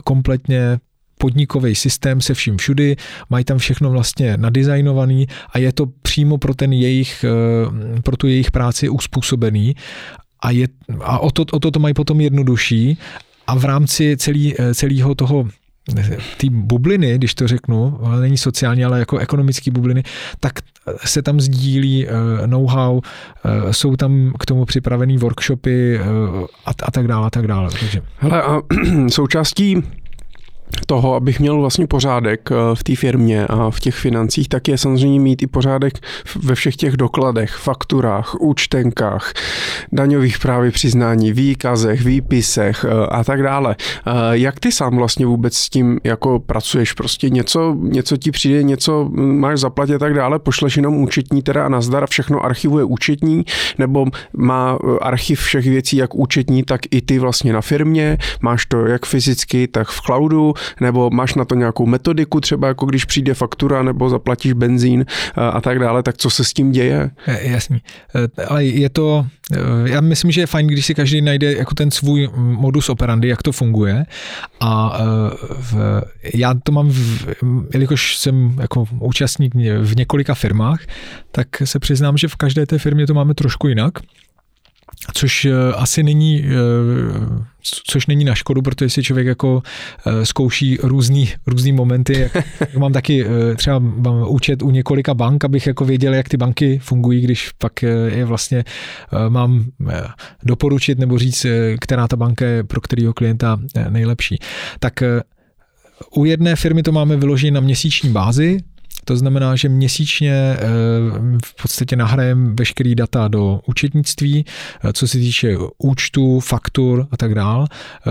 kompletně podnikový systém se vším všudy, mají tam všechno vlastně nadizajnovaný a je to přímo pro ten jejich, pro tu jejich práci uspůsobený a, je, a o, to, o to to mají potom jednodušší a v rámci celý, celého toho ty bubliny, když to řeknu, ale není sociální, ale jako ekonomické bubliny, tak se tam sdílí know-how, jsou tam k tomu připravený workshopy a, a tak dále, a tak dále. Takže. Hele, a součástí toho, abych měl vlastně pořádek eh, v té firmě a v těch financích, tak je samozřejmě mít i pořádek ve všech těch dokladech, fakturách, účtenkách, daňových právě přiznání, výkazech, výpisech eh, a tak dále. Eh, jak ty sám vlastně vůbec s tím jako pracuješ? Prostě něco, něco ti přijde, něco máš zaplatit a tak dále, pošleš jenom účetní teda a nazdar všechno archivuje účetní, nebo má archiv všech věcí jak účetní, tak i ty vlastně na firmě, máš to jak fyzicky, tak v cloudu, nebo máš na to nějakou metodiku, třeba jako když přijde faktura nebo zaplatíš benzín eh, a tak dále, tak co se s tím děje? Jasný. Eh, ale je to, eh, já myslím, že je fajn, když si každý najde jako ten svůj modus operandi, jak to funguje a v, já to mám, v, jelikož jsem jako účastník v několika firmách, tak se přiznám, že v každé té firmě to máme trošku jinak což eh, asi není, eh, což není na škodu, protože si člověk jako eh, zkouší různý, různý momenty. Jak, jak mám taky třeba mám účet u několika bank, abych jako věděl, jak ty banky fungují, když pak je vlastně mám doporučit nebo říct, která ta banka je pro kterého klienta nejlepší. Tak u jedné firmy to máme vyložené na měsíční bázi, to znamená, že měsíčně eh, v podstatě nahrajeme veškerý data do účetnictví, eh, co se týče účtu, faktur a tak dál. Eh,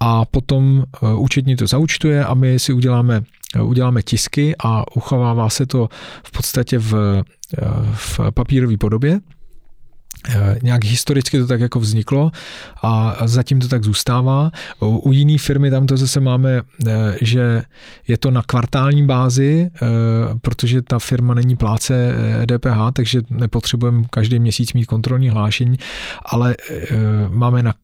a potom účetní to zaučtuje a my si uděláme, uděláme tisky a uchovává se to v podstatě v, v papírové podobě. Eh, nějak historicky to tak jako vzniklo a zatím to tak zůstává. U jiné firmy tam to zase máme, eh, že je to na kvartální bázi, eh, protože ta firma není pláce DPH, takže nepotřebujeme každý měsíc mít kontrolní hlášení, ale máme na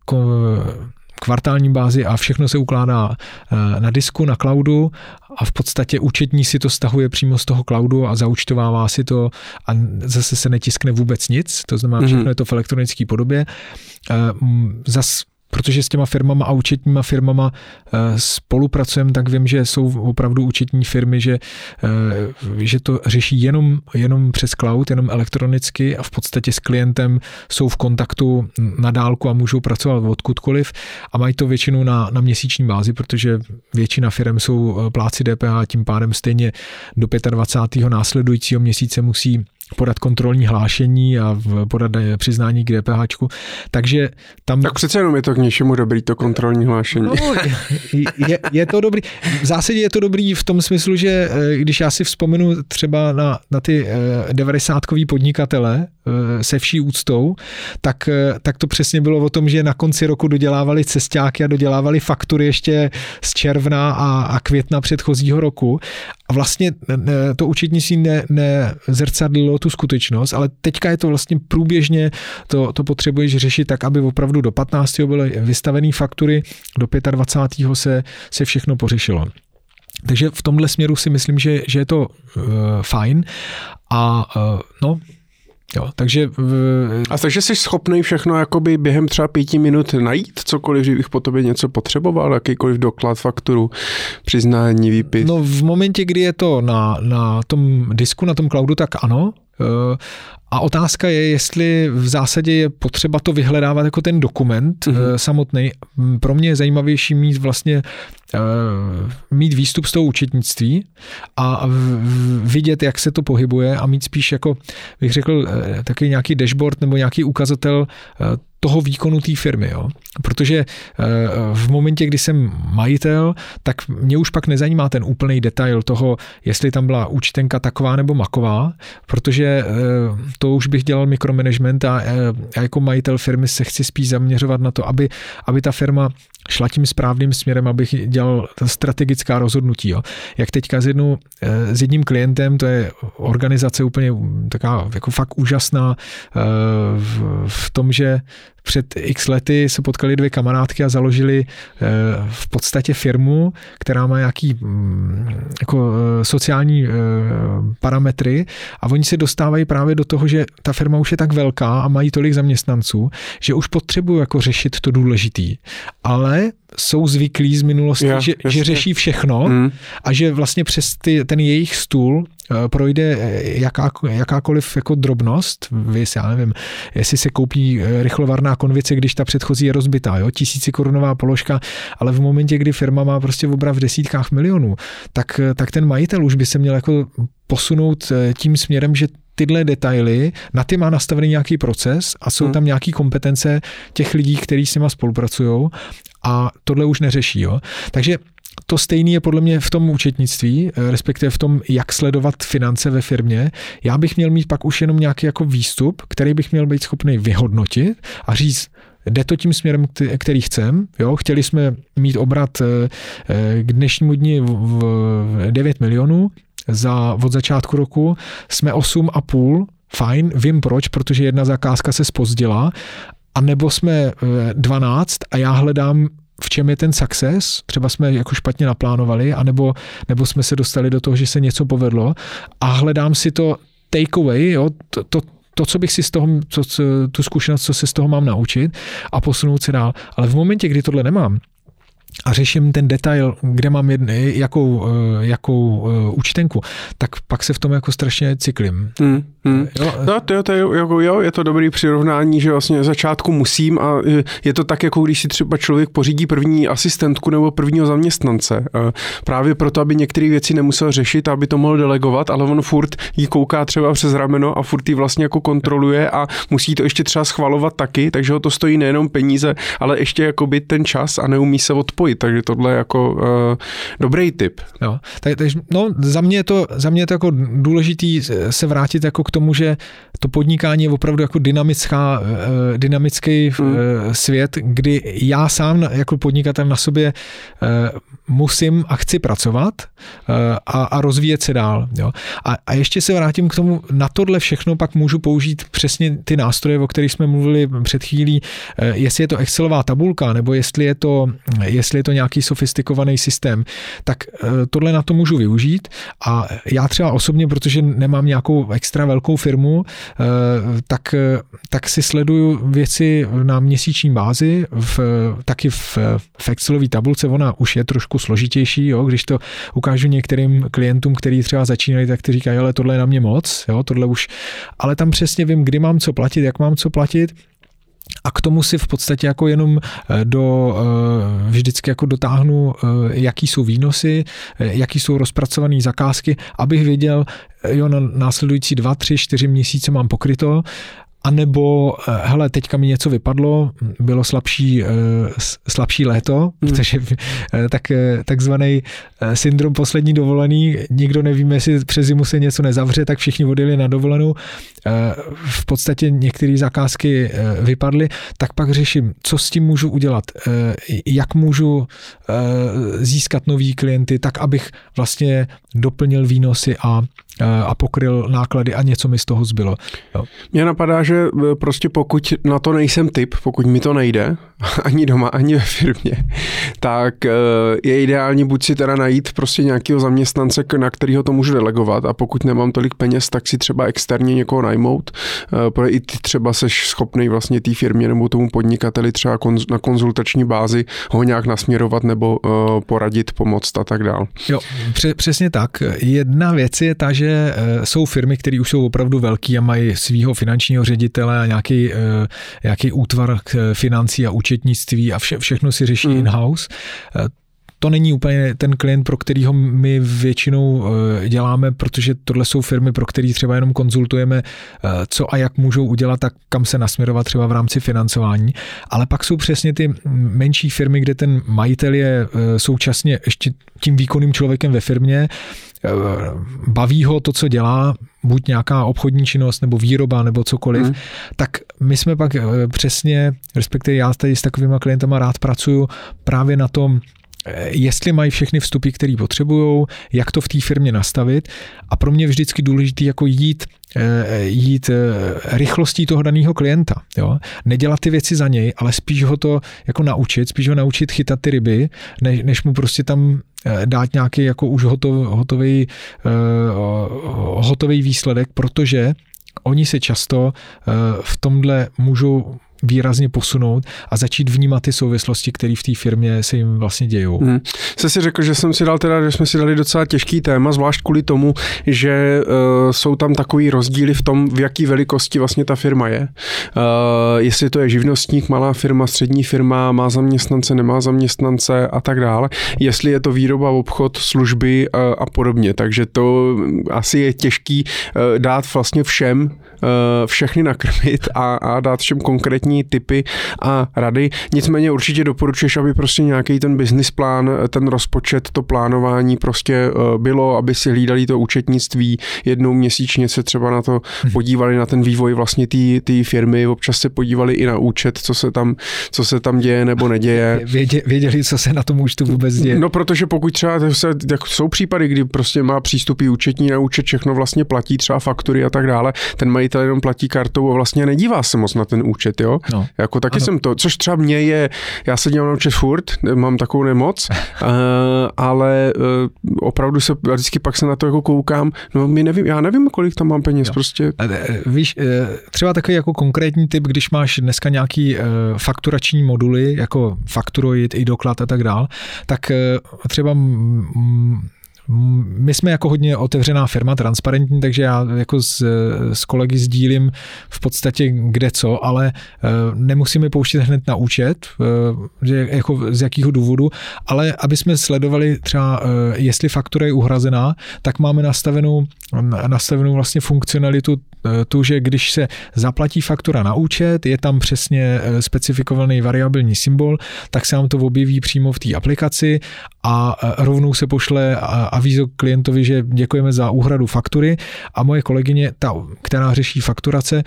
kvartální bázi a všechno se ukládá eh, na disku, na cloudu a v podstatě účetní si to stahuje přímo z toho cloudu a zaučtovává si to a zase se netiskne vůbec nic, to znamená, všechno mhm. je to v elektronické podobě. Eh, zas protože s těma firmama a účetníma firmama eh, spolupracujeme, tak vím, že jsou opravdu účetní firmy, že, eh, že to řeší jenom, jenom přes cloud, jenom elektronicky a v podstatě s klientem jsou v kontaktu na dálku a můžou pracovat odkudkoliv a mají to většinou na, na měsíční bázi, protože většina firm jsou eh, pláci DPH a tím pádem stejně do 25. následujícího měsíce musí podat kontrolní hlášení a podat přiznání k DPH. Takže tam... Tak přece jenom je to k něčemu dobrý, to kontrolní hlášení. No, je, je to dobrý. V zásadě je to dobrý v tom smyslu, že eh, když já si vzpomenu třeba na, na ty 90 eh, podnikatele eh, se vší úctou, tak, tak to přesně bylo o tom, že na konci roku dodělávali cestáky a dodělávali faktury ještě z června a, a května předchozího roku a vlastně to účetnictví ne, nezrcadlilo tu skutečnost, ale teďka je to vlastně průběžně, to, to potřebuješ řešit tak, aby opravdu do 15. byly vystavené faktury, do 25. se, se všechno pořešilo. Takže v tomhle směru si myslím, že, že je to uh, fajn a uh, no, Jo, takže... V... A takže jsi schopný všechno jakoby během třeba pěti minut najít cokoliv, že bych po tobě něco potřeboval, jakýkoliv doklad, fakturu, přiznání, výpis? No v momentě, kdy je to na, na tom disku, na tom cloudu, tak ano. Eh, a otázka je, jestli v zásadě je potřeba to vyhledávat jako ten dokument mm-hmm. samotný. Pro mě je zajímavější mít vlastně eh, mít výstup z toho účetnictví a vidět, jak se to pohybuje a mít spíš jako, bych řekl, takový nějaký dashboard nebo nějaký ukazatel toho výkonu té firmy. Jo? Protože eh, v momentě, kdy jsem majitel, tak mě už pak nezajímá ten úplný detail toho, jestli tam byla účtenka taková nebo maková, protože eh, to už bych dělal mikromanagement a, eh, a jako majitel firmy se chci spíš zaměřovat na to, aby, aby ta firma šla tím správným směrem, abych dělal strategická rozhodnutí. Jo. Jak teďka s, jednou, s jedním klientem, to je organizace úplně taková jako fakt úžasná v, v tom, že před x lety se potkali dvě kamarádky a založili eh, v podstatě firmu, která má nějaký mm, jako eh, sociální eh, parametry a oni se dostávají právě do toho, že ta firma už je tak velká a mají tolik zaměstnanců, že už potřebují jako řešit to důležitý. Ale jsou zvyklí z minulosti, ja, že, že řeší všechno mm. a že vlastně přes ty, ten jejich stůl projde eh, jaká, jakákoliv jako drobnost, vys, já nevím, jestli se koupí eh, rychlovarná konvice, když ta předchozí je rozbitá, jo, tisíci korunová položka, ale v momentě, kdy firma má prostě obrat v desítkách milionů, tak, tak ten majitel už by se měl jako posunout tím směrem, že tyhle detaily, na ty má nastavený nějaký proces a jsou hmm. tam nějaké kompetence těch lidí, kteří s nima spolupracují a tohle už neřeší. Jo. Takže to stejné je podle mě v tom účetnictví, eh, respektive v tom, jak sledovat finance ve firmě. Já bych měl mít pak už jenom nějaký jako výstup, který bych měl být schopný vyhodnotit a říct, jde to tím směrem, který chcem. Jo? Chtěli jsme mít obrat eh, eh, k dnešnímu dni v 9 milionů, za, od začátku roku jsme 8,5, fajn, vím proč, protože jedna zakázka se spozdila, a nebo jsme 12 a já hledám v čem je ten success, třeba jsme jako špatně naplánovali, anebo, nebo jsme se dostali do toho, že se něco povedlo a hledám si to takeaway, jo, to, to, to, co bych si z toho, to, tu zkušenost, co se z toho mám naučit a posunout se dál. Ale v momentě, kdy tohle nemám, a řeším ten detail, kde mám jedne, jakou, eh, jakou eh, účtenku, tak pak se v tom jako strašně cyklím. Hmm, hmm. Jo? No, to, to je, jako, jo, je to dobrý přirovnání, že vlastně začátku musím a je to tak, jako když si třeba člověk pořídí první asistentku nebo prvního zaměstnance. Právě proto, aby některé věci nemusel řešit, aby to mohl delegovat, ale on furt jí kouká třeba přes rameno a furt jí vlastně jako kontroluje a musí to ještě třeba schvalovat taky, takže ho to stojí nejenom peníze, ale ještě jako by ten čas a neumí se odpojit takže tohle je jako uh, dobrý tip. Jo, tak, tak, no, za mě, je to, za mě je to jako důležitý se vrátit jako k tomu, že to podnikání je opravdu jako dynamická, uh, dynamický hmm. uh, svět, kdy já sám jako podnikatel na sobě musím a chci pracovat a, a rozvíjet se dál. Jo. A, a ještě se vrátím k tomu, na tohle všechno pak můžu použít přesně ty nástroje, o kterých jsme mluvili před chvílí, jestli je to Excelová tabulka, nebo jestli je to, jestli je to nějaký sofistikovaný systém, tak eh, tohle na to můžu využít a já třeba osobně, protože nemám nějakou extra velkou firmu, eh, tak, eh, tak si sleduju věci na měsíční bázi, v, taky v, v Excelové tabulce, ona už je trošku složitější, jo, když to ukážu některým klientům, kteří třeba začínají, tak ty říkají, ale tohle je na mě moc, jo, tohle už, ale tam přesně vím, kdy mám co platit, jak mám co platit a k tomu si v podstatě jako jenom eh, do, eh, vždycky jako dotáhnu, eh, jaký jsou výnosy, jaký jsou rozpracované zakázky, abych věděl, jo, na následující dva, tři, čtyři měsíce mám pokryto a nebo, hele, teďka mi něco vypadlo, bylo slabší, slabší léto, hmm. protože tak, takzvaný syndrom poslední dovolený, nikdo nevíme, jestli přes zimu se něco nezavře, tak všichni odjeli na dovolenou Eh, v podstatě některé zakázky eh, vypadly, tak pak řeším, co s tím můžu udělat, eh, jak můžu získat nový klienty, tak abych vlastně doplnil výnosy a a pokryl náklady a něco mi z toho zbylo. Jo. Mně napadá, že prostě pokud na to nejsem typ, pokud mi to nejde, ani doma, ani ve firmě, tak je ideální buď si teda najít prostě nějakého zaměstnance, na kterého to můžu delegovat a pokud nemám tolik peněz, tak si třeba externě někoho najmout, eh, protože i ty třeba seš schopný vlastně té firmě nebo tomu podnikateli třeba na konzultační bázi ho nějak nasměrovat nebo poradit, pomoct a tak dál. Jo, přesně tak. Jedna věc je ta, že jsou firmy, které už jsou opravdu velký a mají svého finančního ředitele a nějaký, nějaký útvar financí a účetnictví a vše, všechno si řeší mm. in-house to není úplně ten klient, pro kterýho my většinou eh, děláme, protože tohle jsou firmy, pro který třeba jenom konzultujeme, eh, co a jak můžou udělat a kam se nasměrovat třeba v rámci financování. Ale pak jsou přesně ty menší firmy, kde ten majitel je eh, současně ještě tím výkonným člověkem ve firmě, baví ho to, co dělá, buď nějaká obchodní činnost nebo výroba nebo cokoliv, hmm. tak my jsme pak přesně, respektive já tady s takovými klientama rád pracuju právě na tom, Eh, jestli mají všechny vstupy, které potřebují, jak to v té firmě nastavit. A pro mě vždycky důležité jako jít eh, jít eh, rychlostí toho daného klienta. Jo? Nedělat ty věci za něj, ale spíš ho to jako naučit, spíš ho naučit chytat ty ryby, než, než mu prostě tam dát nějaký jako už hotov, hotový, hotový výsledek, protože oni se často v tomhle můžou výrazně posunout a začít vnímat ty souvislosti, které v té firmě se jim vlastně dějou. Hmm. Jsi si řekl, že jsem si dal teda, že jsme si dali docela těžký téma, zvlášť kvůli tomu, že uh, jsou tam takový rozdíly v tom, v jaký velikosti vlastně ta firma je. Uh, jestli to je živnostník, malá firma, střední firma, má zaměstnance, nemá zaměstnance a tak dále. Jestli je to výroba, obchod, služby uh, a podobně. Takže to asi je těžký uh, dát vlastně všem uh, všechny nakrmit a, a dát všem konkrétní typy a rady. Nicméně určitě doporučuješ, aby prostě nějaký ten business plán, ten rozpočet, to plánování prostě bylo, aby si hlídali to účetnictví jednou měsíčně se třeba na to mhm. podívali na ten vývoj vlastně té firmy, občas se podívali i na účet, co se tam, co se tam děje nebo neděje. Věděli, věděli, co se na tom účtu vůbec děje. No protože pokud třeba se, jsou případy, kdy prostě má přístupy účetní na účet, všechno vlastně platí, třeba faktury a tak dále, ten majitel jenom platí kartou a vlastně nedívá se moc na ten účet, jo? No. Jako taky ano. jsem to, což třeba mě je, já se dívám na účet furt, mám takovou nemoc, uh, ale uh, opravdu se vždycky pak se na to jako koukám, no my nevím, já nevím, kolik tam mám peněz, jo. prostě. Eh, víš, třeba takový jako konkrétní typ, když máš dneska nějaký fakturační moduly, jako fakturoid, i doklad a tak dál, tak třeba my jsme jako hodně otevřená firma, transparentní, takže já jako s, s kolegy sdílím v podstatě kde co, ale eh, nemusíme pouštět hned na účet, eh, že jako z jakého důvodu, ale aby jsme sledovali třeba, eh, jestli faktura je uhrazená, tak máme nastavenou, nastavenou vlastně funkcionalitu tu, že když se zaplatí faktura na účet, je tam přesně specifikovaný variabilní symbol, tak se nám to objeví přímo v té aplikaci a rovnou se pošle avízo klientovi, že děkujeme za úhradu faktury a moje kolegyně, ta, která řeší fakturace,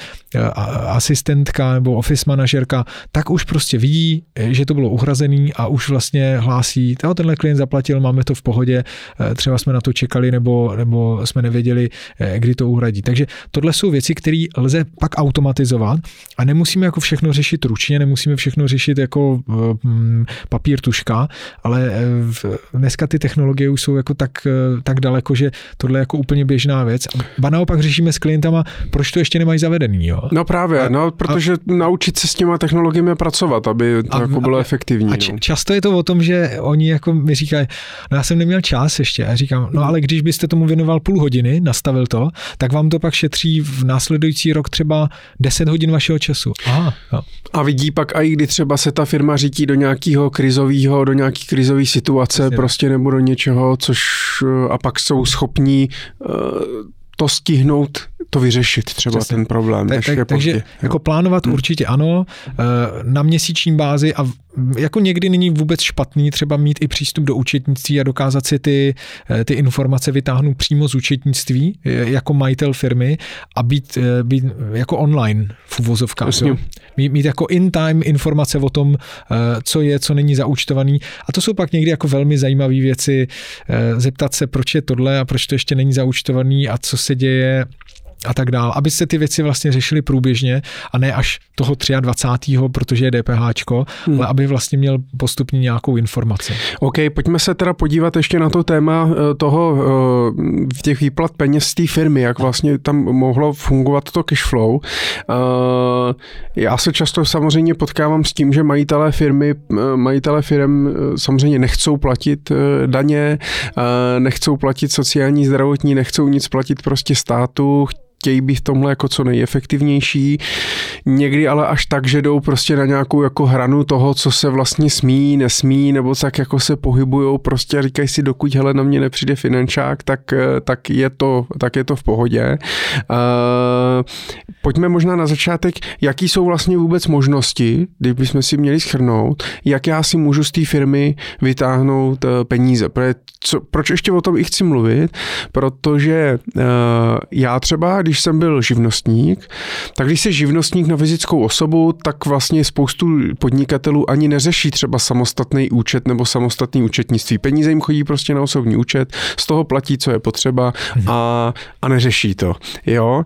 asistentka nebo office manažerka, tak už prostě vidí, že to bylo uhrazený a už vlastně hlásí, tenhle klient zaplatil, máme to v pohodě, e, třeba jsme na to čekali nebo, nebo jsme nevěděli, kdy to uhradí. Takže tohle jsou věci, které lze pak automatizovat a nemusíme jako všechno řešit ručně, nemusíme všechno řešit jako papír tuška, ale dneska ty technologie už jsou jako tak, tak daleko, že tohle je jako úplně běžná věc. Ba naopak řešíme s klientama, proč to ještě nemají zavedený. Jo? No právě, a, no, protože a, naučit se s těma technologiemi pracovat, aby to a, jako bylo a, efektivní. A č, no. často je to o tom, že oni jako mi říkají, no já jsem neměl čas ještě. A říkám, no ale když byste tomu věnoval půl hodiny, nastavil to, tak vám to pak šetří v následující rok třeba 10 hodin vašeho času. Aha, jo. A vidí pak i kdy třeba se ta firma řítí do nějakého krizového, do nějaký krizové situace, Přesně. prostě nebo do něčeho, což a pak jsou schopní uh, to stihnout, to vyřešit třeba Přesně. ten problém. Tak, tak, takže jako plánovat hmm. určitě ano, eh, na měsíční bázi a jako někdy není vůbec špatný třeba mít i přístup do účetnictví a dokázat si ty, eh, ty informace vytáhnout přímo z účetnictví jako majitel firmy a být, být jako online v uvozovkách. Mít, mít jako in-time informace o tom, co je, co není zaúčtovaný. A to jsou pak někdy jako velmi zajímavé věci. Zeptat se, proč je tohle a proč to ještě není zaúčtovaný a co se děje a tak dál, aby se ty věci vlastně řešily průběžně a ne až toho 23. protože je DPH, hmm. ale aby vlastně měl postupně nějakou informaci. OK, pojďme se teda podívat ještě na to téma eh, toho v eh, těch výplat peněz z té firmy, jak vlastně tam mohlo fungovat to cash flow. Eh, já se často samozřejmě potkávám s tím, že majitelé firmy, majitelé firm samozřejmě nechcou platit daně, nechcou platit sociální, zdravotní, nechcou nic platit prostě státu, chtějí být v tomhle jako co nejefektivnější. Někdy ale až tak, že jdou prostě na nějakou jako hranu toho, co se vlastně smí, nesmí, nebo tak jako se pohybujou prostě říkají si, dokud hele na mě nepřijde finančák, tak, eh, tak, je, to, tak je to v pohodě. Uh, pojďme možná na začátek, jaký jsou vlastně vůbec možnosti, kdybychom si měli schrnout, jak já si můžu z té firmy vytáhnout uh, peníze. Co, proč ještě o tom i chci mluvit? Protože uh, já třeba, když jsem byl živnostník, tak když jsi živnostník na fyzickou osobu, tak vlastně spoustu podnikatelů ani neřeší třeba samostatný účet nebo samostatný účetnictví. Peníze jim chodí prostě na osobní účet, z toho platí, co je potřeba a, a neřeší to. Jo?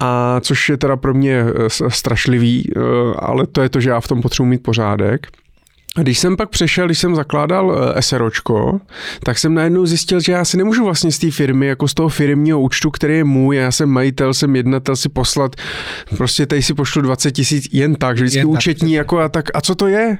A což je teda pro mě eh, strašlivý, uh, ale to je to, že já v tom potřebuji mít pořádek. A když jsem pak přešel, když jsem zakládal eh, SROčko, tak jsem najednou zjistil, že já si nemůžu vlastně z té firmy, jako z toho firmního účtu, který je můj, já jsem majitel, jsem jednatel, si poslat, prostě tady si pošlu 20 tisíc jen tak, že vždycky jen účetní, tak. jako a tak, a co to je?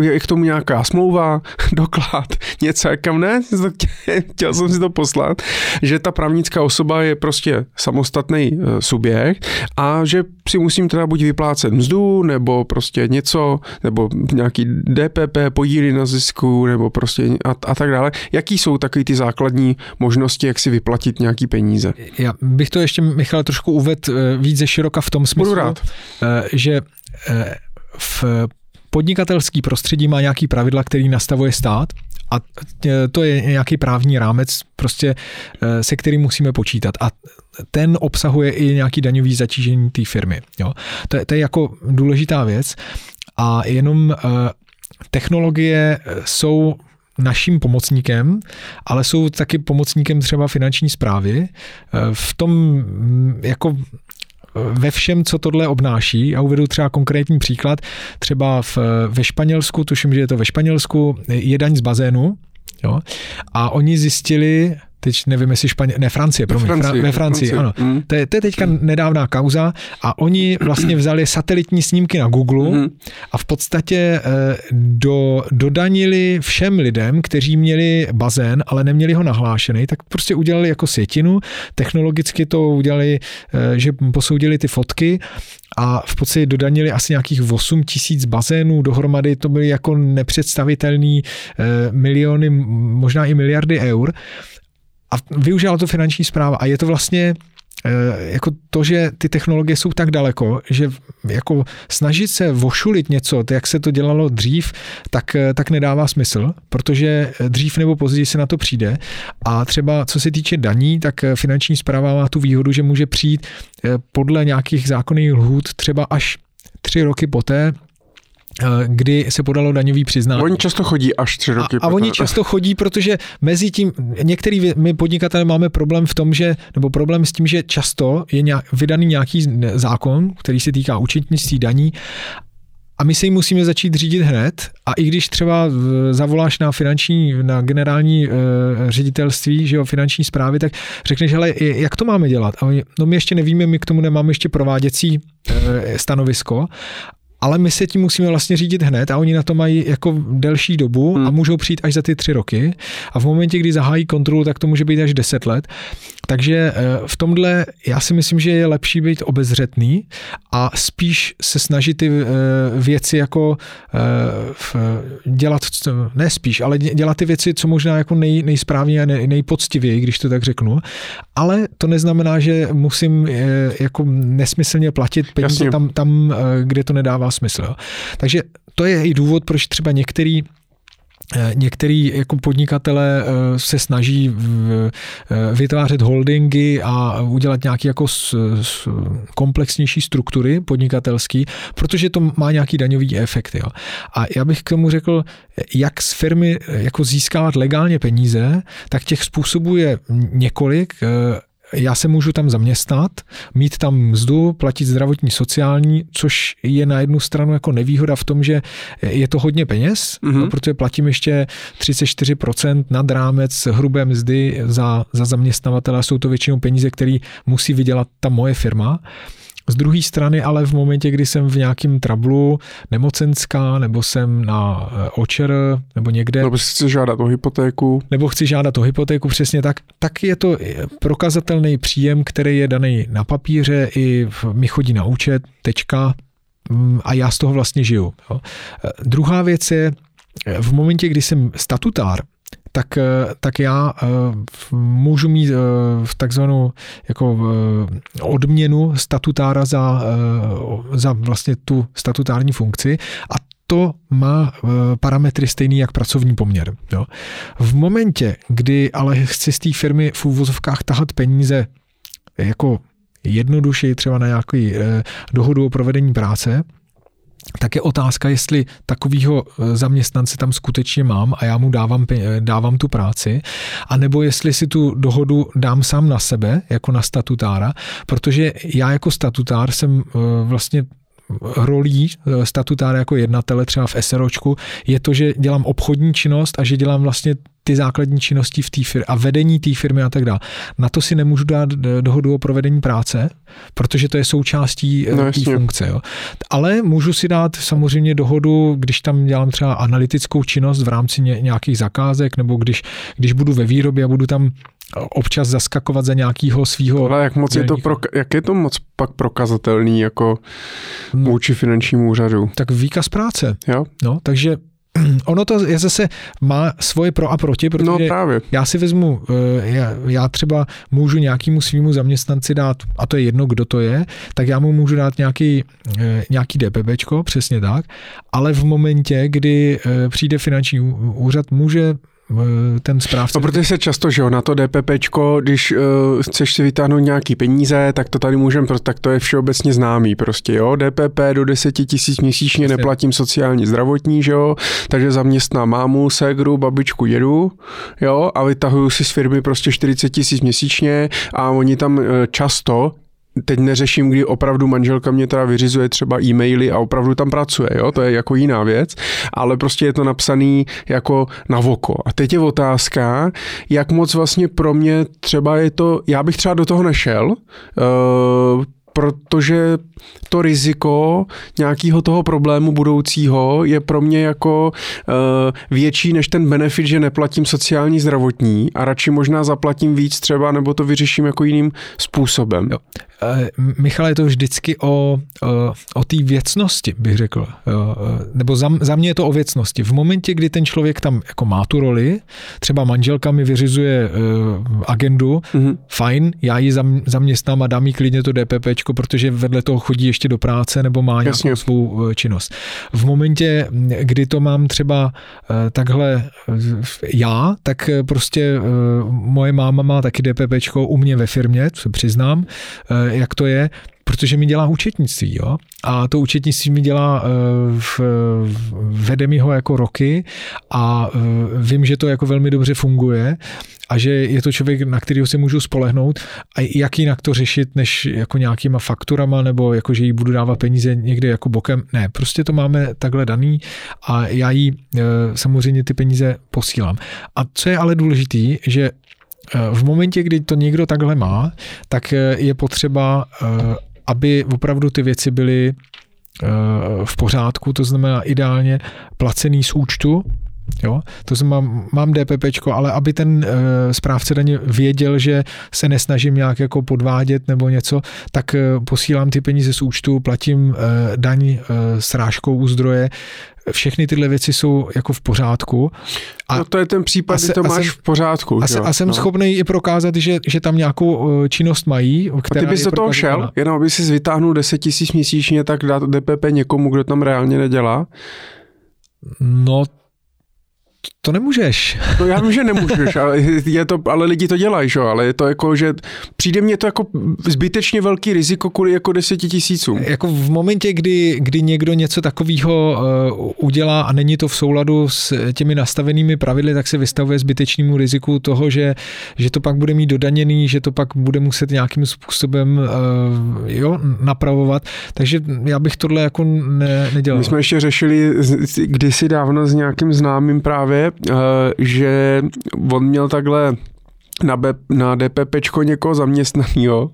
Je k tomu nějaká smlouva, doklad, něco, kam ne? Chtěl jsem si to poslat, že ta právnická osoba je prostě samostatný eh, subjekt a že si musím teda buď vyplácet mzdu, nebo prostě něco, nebo nějaký DPP, podíly na zisku nebo prostě a, a tak dále. Jaký jsou takové ty základní možnosti, jak si vyplatit nějaký peníze? Já bych to ještě, Michal, trošku uved eh, víc ze široka v tom smyslu, rád. Eh, že eh, v podnikatelský prostředí má nějaký pravidla, který nastavuje stát a to je nějaký právní rámec, prostě se kterým musíme počítat. A ten obsahuje i nějaký daňový zatížení té firmy. Jo. To, je, to je jako důležitá věc. A jenom technologie eh, jsou naším pomocníkem, ale jsou taky pomocníkem třeba finanční zprávy. Eh, v tom mm, jako eh, ve všem, co tohle obnáší. Já uvedu třeba konkrétní příklad. Třeba v, ve Španělsku, tuším, že je to ve Španělsku, je daň z bazénu. Jo? A oni zjistili, teď nevím, jestli Španě, ne Francie, promiň, ve Francii, ve Francii, Francii. ano. Mm. To, je, to je teďka nedávná kauza a oni vlastně vzali satelitní snímky na Google mm. a v podstatě eh, do, dodanili všem lidem, kteří měli bazén, ale neměli ho nahlášený, tak prostě udělali jako sjetinu, technologicky to udělali, eh, že posoudili ty fotky a v podstatě dodanili asi nějakých 8 tisíc bazénů, dohromady to byly jako nepředstavitelný eh, miliony, možná i miliardy eur a využila to finanční zpráva a je to vlastně eh, jako to, že ty technologie jsou tak daleko, že jako snažit se vošulit něco, jak se to dělalo dřív, tak, eh, tak nedává smysl, protože dřív nebo později se na to přijde. A třeba co se týče daní, tak eh, finanční zpráva má tu výhodu, že může přijít podle nějakých zákonných lhůt třeba až tři roky poté, Eh, kdy se podalo daňový přiznání. Oni často chodí až tři roky. A, a oni často chodí, protože mezi tím, některý my podnikatelé máme problém v tom, že, nebo problém s tím, že často je nějak, vydaný nějaký zákon, který se týká účetnictví daní a my se jim musíme začít řídit hned a i když třeba zavoláš na finanční, na generální e, ředitelství, že jo, finanční zprávy, tak řekneš, ale jak to máme dělat? A oni, no my ještě nevíme, my k tomu nemáme ještě prováděcí e, stanovisko ale my se tím musíme vlastně řídit hned a oni na to mají jako delší dobu hmm. a můžou přijít až za ty tři roky a v momentě, kdy zahájí kontrolu, tak to může být až deset let. Takže eh, v tomhle já si myslím, že je lepší být obezřetný a spíš se snažit ty eh, věci jako eh, dělat, ne spíš, ale dělat ty věci, co možná jako nej, nejsprávně a nejpoctivěji, když to tak řeknu. Ale to neznamená, že musím jako nesmyslně platit peníze tam, tam, kde to nedává smysl. Takže to je i důvod, proč třeba některý Eh, některý jako podnikatele eh, se snaží eh, vytvářet holdingy a udělat nějaké jako komplexnější struktury podnikatelský, protože to má nějaký daňový efekt. Jo. A já bych k tomu řekl, jak z firmy jako získávat legálně peníze, tak těch způsobů je několik já se můžu tam zaměstnat, mít tam mzdu, platit zdravotní, sociální, což je na jednu stranu jako nevýhoda v tom, že je to hodně peněz, mm-hmm. no, protože platím ještě 34% nad rámec hrubé mzdy za, za zaměstnavatele. Jsou to většinou peníze, které musí vydělat ta moje firma. Z druhé strany ale v momentě, kdy jsem v nějakém trablu, nemocenská, nebo jsem na eh, očer, nebo někde... Nebo chci žádat o hypotéku. Nebo chci žádat o hypotéku, přesně tak. Tak je to prokazatelný příjem, který je daný na papíře, i mi chodí na účet, tečka, mm, a já z toho vlastně žiju. Jo. Eh, druhá věc je, eh, v momentě, kdy jsem statutár, tak, eh, tak já eh, můžu mít eh, takzvanou jako odměnu statutára za, za vlastně tu statutární funkci a to má parametry stejný jak pracovní poměr. Jo. V momentě, kdy ale chci z té firmy v úvozovkách tahat peníze jako jednodušeji třeba na nějaký dohodu o provedení práce, tak je otázka, jestli takového eh, zaměstnance tam skutečně mám a já mu dávám, eh, dávám tu práci, anebo jestli si tu dohodu dám sám na sebe, jako na statutára, protože já jako statutár jsem eh, vlastně rolí statutára jako jednatele třeba v SROčku je to, že dělám obchodní činnost a že dělám vlastně ty základní činnosti v té firmě a vedení té firmy a tak dále. Na to si nemůžu dát dohodu o provedení práce, protože to je součástí no, té funkce. Jo. Ale můžu si dát samozřejmě dohodu, když tam dělám třeba analytickou činnost v rámci nějakých zakázek, nebo když, když budu ve výrobě a budu tam občas zaskakovat za nějakého svého. Ale jak moc je to, pro, jak je to moc pak prokazatelný jako hmm. vůči finančnímu úřadu? Tak výkaz práce. Jo. No, takže ono to je zase má svoje pro a proti, protože no, právě. já si vezmu, eh, já, já třeba můžu nějakému svýmu zaměstnanci dát, a to je jedno, kdo to je, tak já mu můžu dát nějaký, eh, nějaký DPPčko, přesně tak, ale v momentě, kdy eh, přijde finanční úřad, může ten správce. No, protože se často, že jo, na to DPPčko, když uh, chceš si vytáhnout nějaký peníze, tak to tady můžeme, tak to je všeobecně známý prostě, jo, DPP do 10 tisíc měsíčně neplatím sociální zdravotní, že jo, takže zaměstná mámu, ségru, babičku, jedu, jo, a vytahuju si z firmy prostě 40 tisíc měsíčně a oni tam eh, často teď neřeším, kdy opravdu manželka mě teda vyřizuje třeba e-maily a opravdu tam pracuje, jo, to je jako jiná věc, ale prostě je to napsaný jako na voko. A teď je otázka, jak moc vlastně pro mě třeba je to, já bych třeba do toho nešel, uh, protože to riziko nějakého toho problému budoucího je pro mě jako uh, větší než ten benefit, že neplatím sociální zdravotní a radši možná zaplatím víc třeba, nebo to vyřeším jako jiným způsobem. Jo. Eh, Michal, je to vždycky o, o, o té věcnosti, bych řekl. Nebo za, za mě je to o věcnosti. V momentě, kdy ten člověk tam jako má tu roli, třeba manželka mi vyřizuje agendu, mm-hmm. fajn, já ji zaměstnám a dám jí klidně to DPPčko, protože vedle toho chodí ještě do práce nebo má Jasně. nějakou svou eh, činnost. V momentě, kdy to mám třeba takhle já, tak prostě moje máma má taky DPPčko u mě ve firmě, co přiznám, jak to je, protože mi dělá účetnictví, jo. A to účetnictví mi dělá, eh, v, vede mi ho jako roky a eh, vím, že to jako velmi dobře funguje a že je to člověk, na kterého se můžu spolehnout a jak jinak to řešit, než jako nějakýma fakturama nebo jako, že jí budu dávat peníze někde jako bokem. Ne, prostě to máme takhle daný a já jí eh, samozřejmě ty peníze posílám. A co je ale důležitý, že v momentě, kdy to někdo takhle má, tak eh, je potřeba, eh, aby opravdu ty věci byly eh, v pořádku, to znamená ideálně placený z účtu, Jo? To znamená, mám DPPčko, ale aby ten e, správce daně věděl, že se nesnažím nějak jako podvádět nebo něco, tak e, posílám ty peníze z účtu, platím e, daň e, srážkou u zdroje, všechny tyhle věci jsou jako v pořádku. A, no to je ten případ, kdy to máš jsem, v pořádku. A, se, a jsem no. schopný i prokázat, že, že tam nějakou činnost mají. Která a ty bys do toho šel, jenom aby si vytáhnul 10 tisíc měsíčně, tak dát DPP někomu, kdo tam reálně nedělá? No to nemůžeš. No já vím, že nemůžeš, ale, je to, ale lidi to dělají, že? ale je to jako, že přijde mně to jako zbytečně velký riziko kvůli jako deseti tisícům. Jako v momentě, kdy, kdy někdo něco takového uh, udělá a není to v souladu s těmi nastavenými pravidly, tak se vystavuje zbytečnému riziku toho, že, že to pak bude mít dodaněný, že to pak bude muset nějakým způsobem uh, jo, napravovat. Takže já bych tohle jako ne, nedělal. My jsme ještě řešili kdysi dávno s nějakým známým právě, Eh, že on měl takhle na, B, na DPPčko někoho zaměstnaného, uh,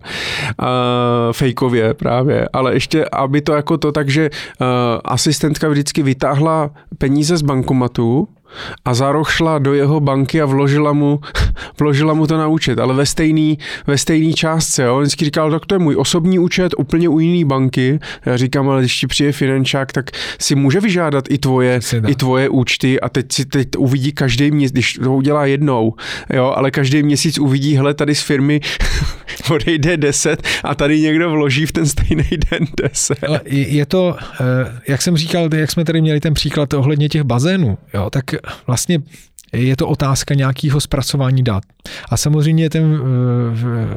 fejkově právě, ale ještě, aby to jako to, takže uh, asistentka vždycky vytáhla peníze z bankomatu a za rok šla do jeho banky a vložila mu, vložila mu to na účet, ale ve stejný, ve stejný částce. Jo? On vždycky říkal, tak to je můj osobní účet úplně u jiný banky. Já říkám, ale když ti přijde finančák, tak si může vyžádat i tvoje, i tvoje účty a teď si teď uvidí každý měsíc, když to udělá jednou, jo, ale každý měsíc uvidí, hele, tady z firmy odejde 10 a tady někdo vloží v ten stejný den 10. Ale je to, eh, jak jsem říkal, jak jsme tady měli ten příklad ohledně těch bazénů, jo, tak vlastně je to otázka nějakého zpracování dat. A samozřejmě ten,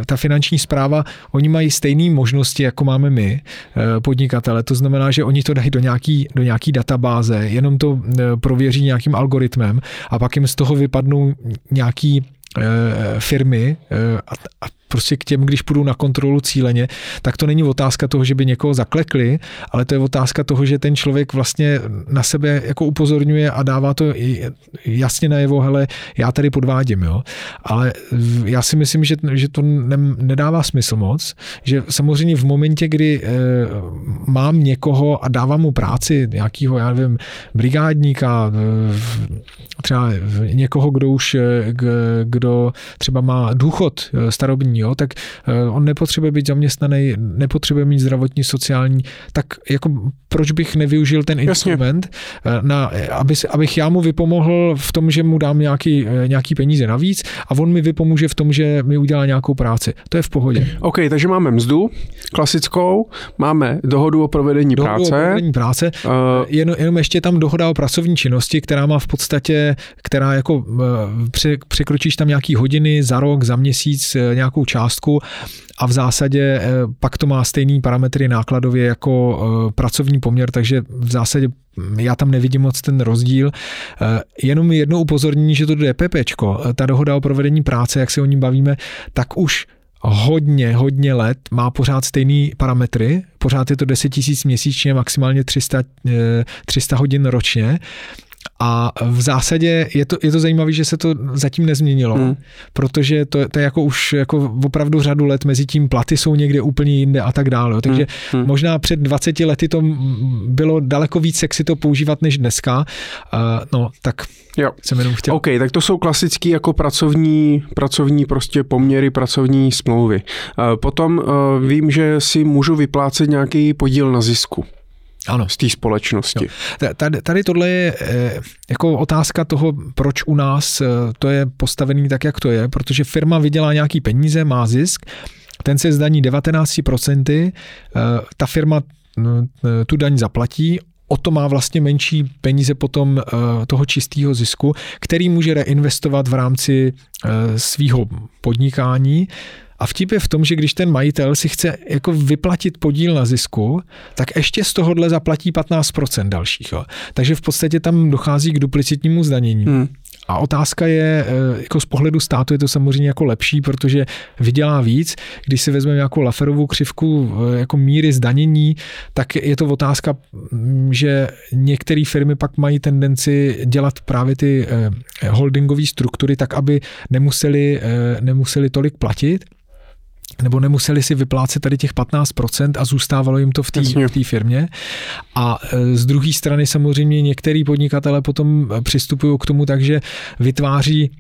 eh, ta finanční zpráva, oni mají stejné možnosti, jako máme my, eh, podnikatele. To znamená, že oni to dají do nějaký, do nějaký databáze, jenom to prověří nějakým algoritmem a pak jim z toho vypadnou nějaký firmy a prostě k těm, když půjdu na kontrolu cíleně, tak to není otázka toho, že by někoho zaklekli, ale to je otázka toho, že ten člověk vlastně na sebe jako upozorňuje a dává to jasně najevo, hele, já tady podvádím, jo. Ale já si myslím, že, že to ne, nedává smysl moc, že samozřejmě v momentě, kdy e, mám někoho a dávám mu práci, nějakýho, já nevím, brigádníka, e, třeba někoho, kdo už, eh, kdo třeba má důchod starobní, jo, tak on nepotřebuje být zaměstnaný, nepotřebuje mít zdravotní, sociální, tak jako proč bych nevyužil ten instrument, na, aby, abych já mu vypomohl v tom, že mu dám nějaký, nějaký peníze navíc a on mi vypomůže v tom, že mi udělá nějakou práci. To je v pohodě. OK, takže máme mzdu klasickou, máme dohodu o provedení dohodu práce. O provedení práce. Uh, Jen, jenom ještě tam dohoda o pracovní činnosti, která má v podstatě, která jako překročíš tam nějaký hodiny za rok, za měsíc, nějakou částku a v zásadě pak to má stejný parametry nákladově jako pracovní poměr, takže v zásadě já tam nevidím moc ten rozdíl. Jenom jedno upozornění, že to DPPčko, ta dohoda o provedení práce, jak se o ní bavíme, tak už hodně, hodně let má pořád stejný parametry, pořád je to 10 tisíc měsíčně, maximálně 300, 300 hodin ročně a v zásadě je to, je to zajímavé, že se to zatím nezměnilo, hmm. protože to, to je jako už jako opravdu řadu let, mezi tím platy jsou někde úplně jinde a tak dále. Takže hmm. hmm. možná před 20 lety to bylo daleko víc sexy to používat než dneska. Uh, no, tak Jo. Jsem jenom chtěl. OK, tak to jsou klasický jako pracovní, pracovní prostě poměry, pracovní smlouvy. Uh, potom uh, vím, že si můžu vyplácet nějaký podíl na zisku. Ano. z té společnosti. Jo. Tady, tady tohle je eh, jako otázka toho, proč u nás eh, to je postavený tak, jak to je, protože firma vydělá nějaký peníze, má zisk, ten se zdaní 19%, eh, ta firma tu daň zaplatí, o to má vlastně menší peníze potom toho čistého zisku, který může reinvestovat v rámci svého podnikání a vtip je v tom, že když ten majitel si chce jako vyplatit podíl na zisku, tak ještě z tohohle zaplatí 15% dalších. Jo. Takže v podstatě tam dochází k duplicitnímu zdanění. Hmm. A otázka je, eh, jako z pohledu státu je to samozřejmě jako lepší, protože vydělá víc. Když si vezmeme nějakou Laferovou křivku eh, jako míry zdanění, tak je to otázka, že některé firmy pak mají tendenci dělat právě ty eh, holdingové struktury tak, aby nemuseli, nemuseli tolik platit nebo nemuseli si vyplácet tady těch 15% a zůstávalo jim to v té firmě. A e, z druhé strany samozřejmě některý podnikatele potom přistupují k tomu tak, že vytváří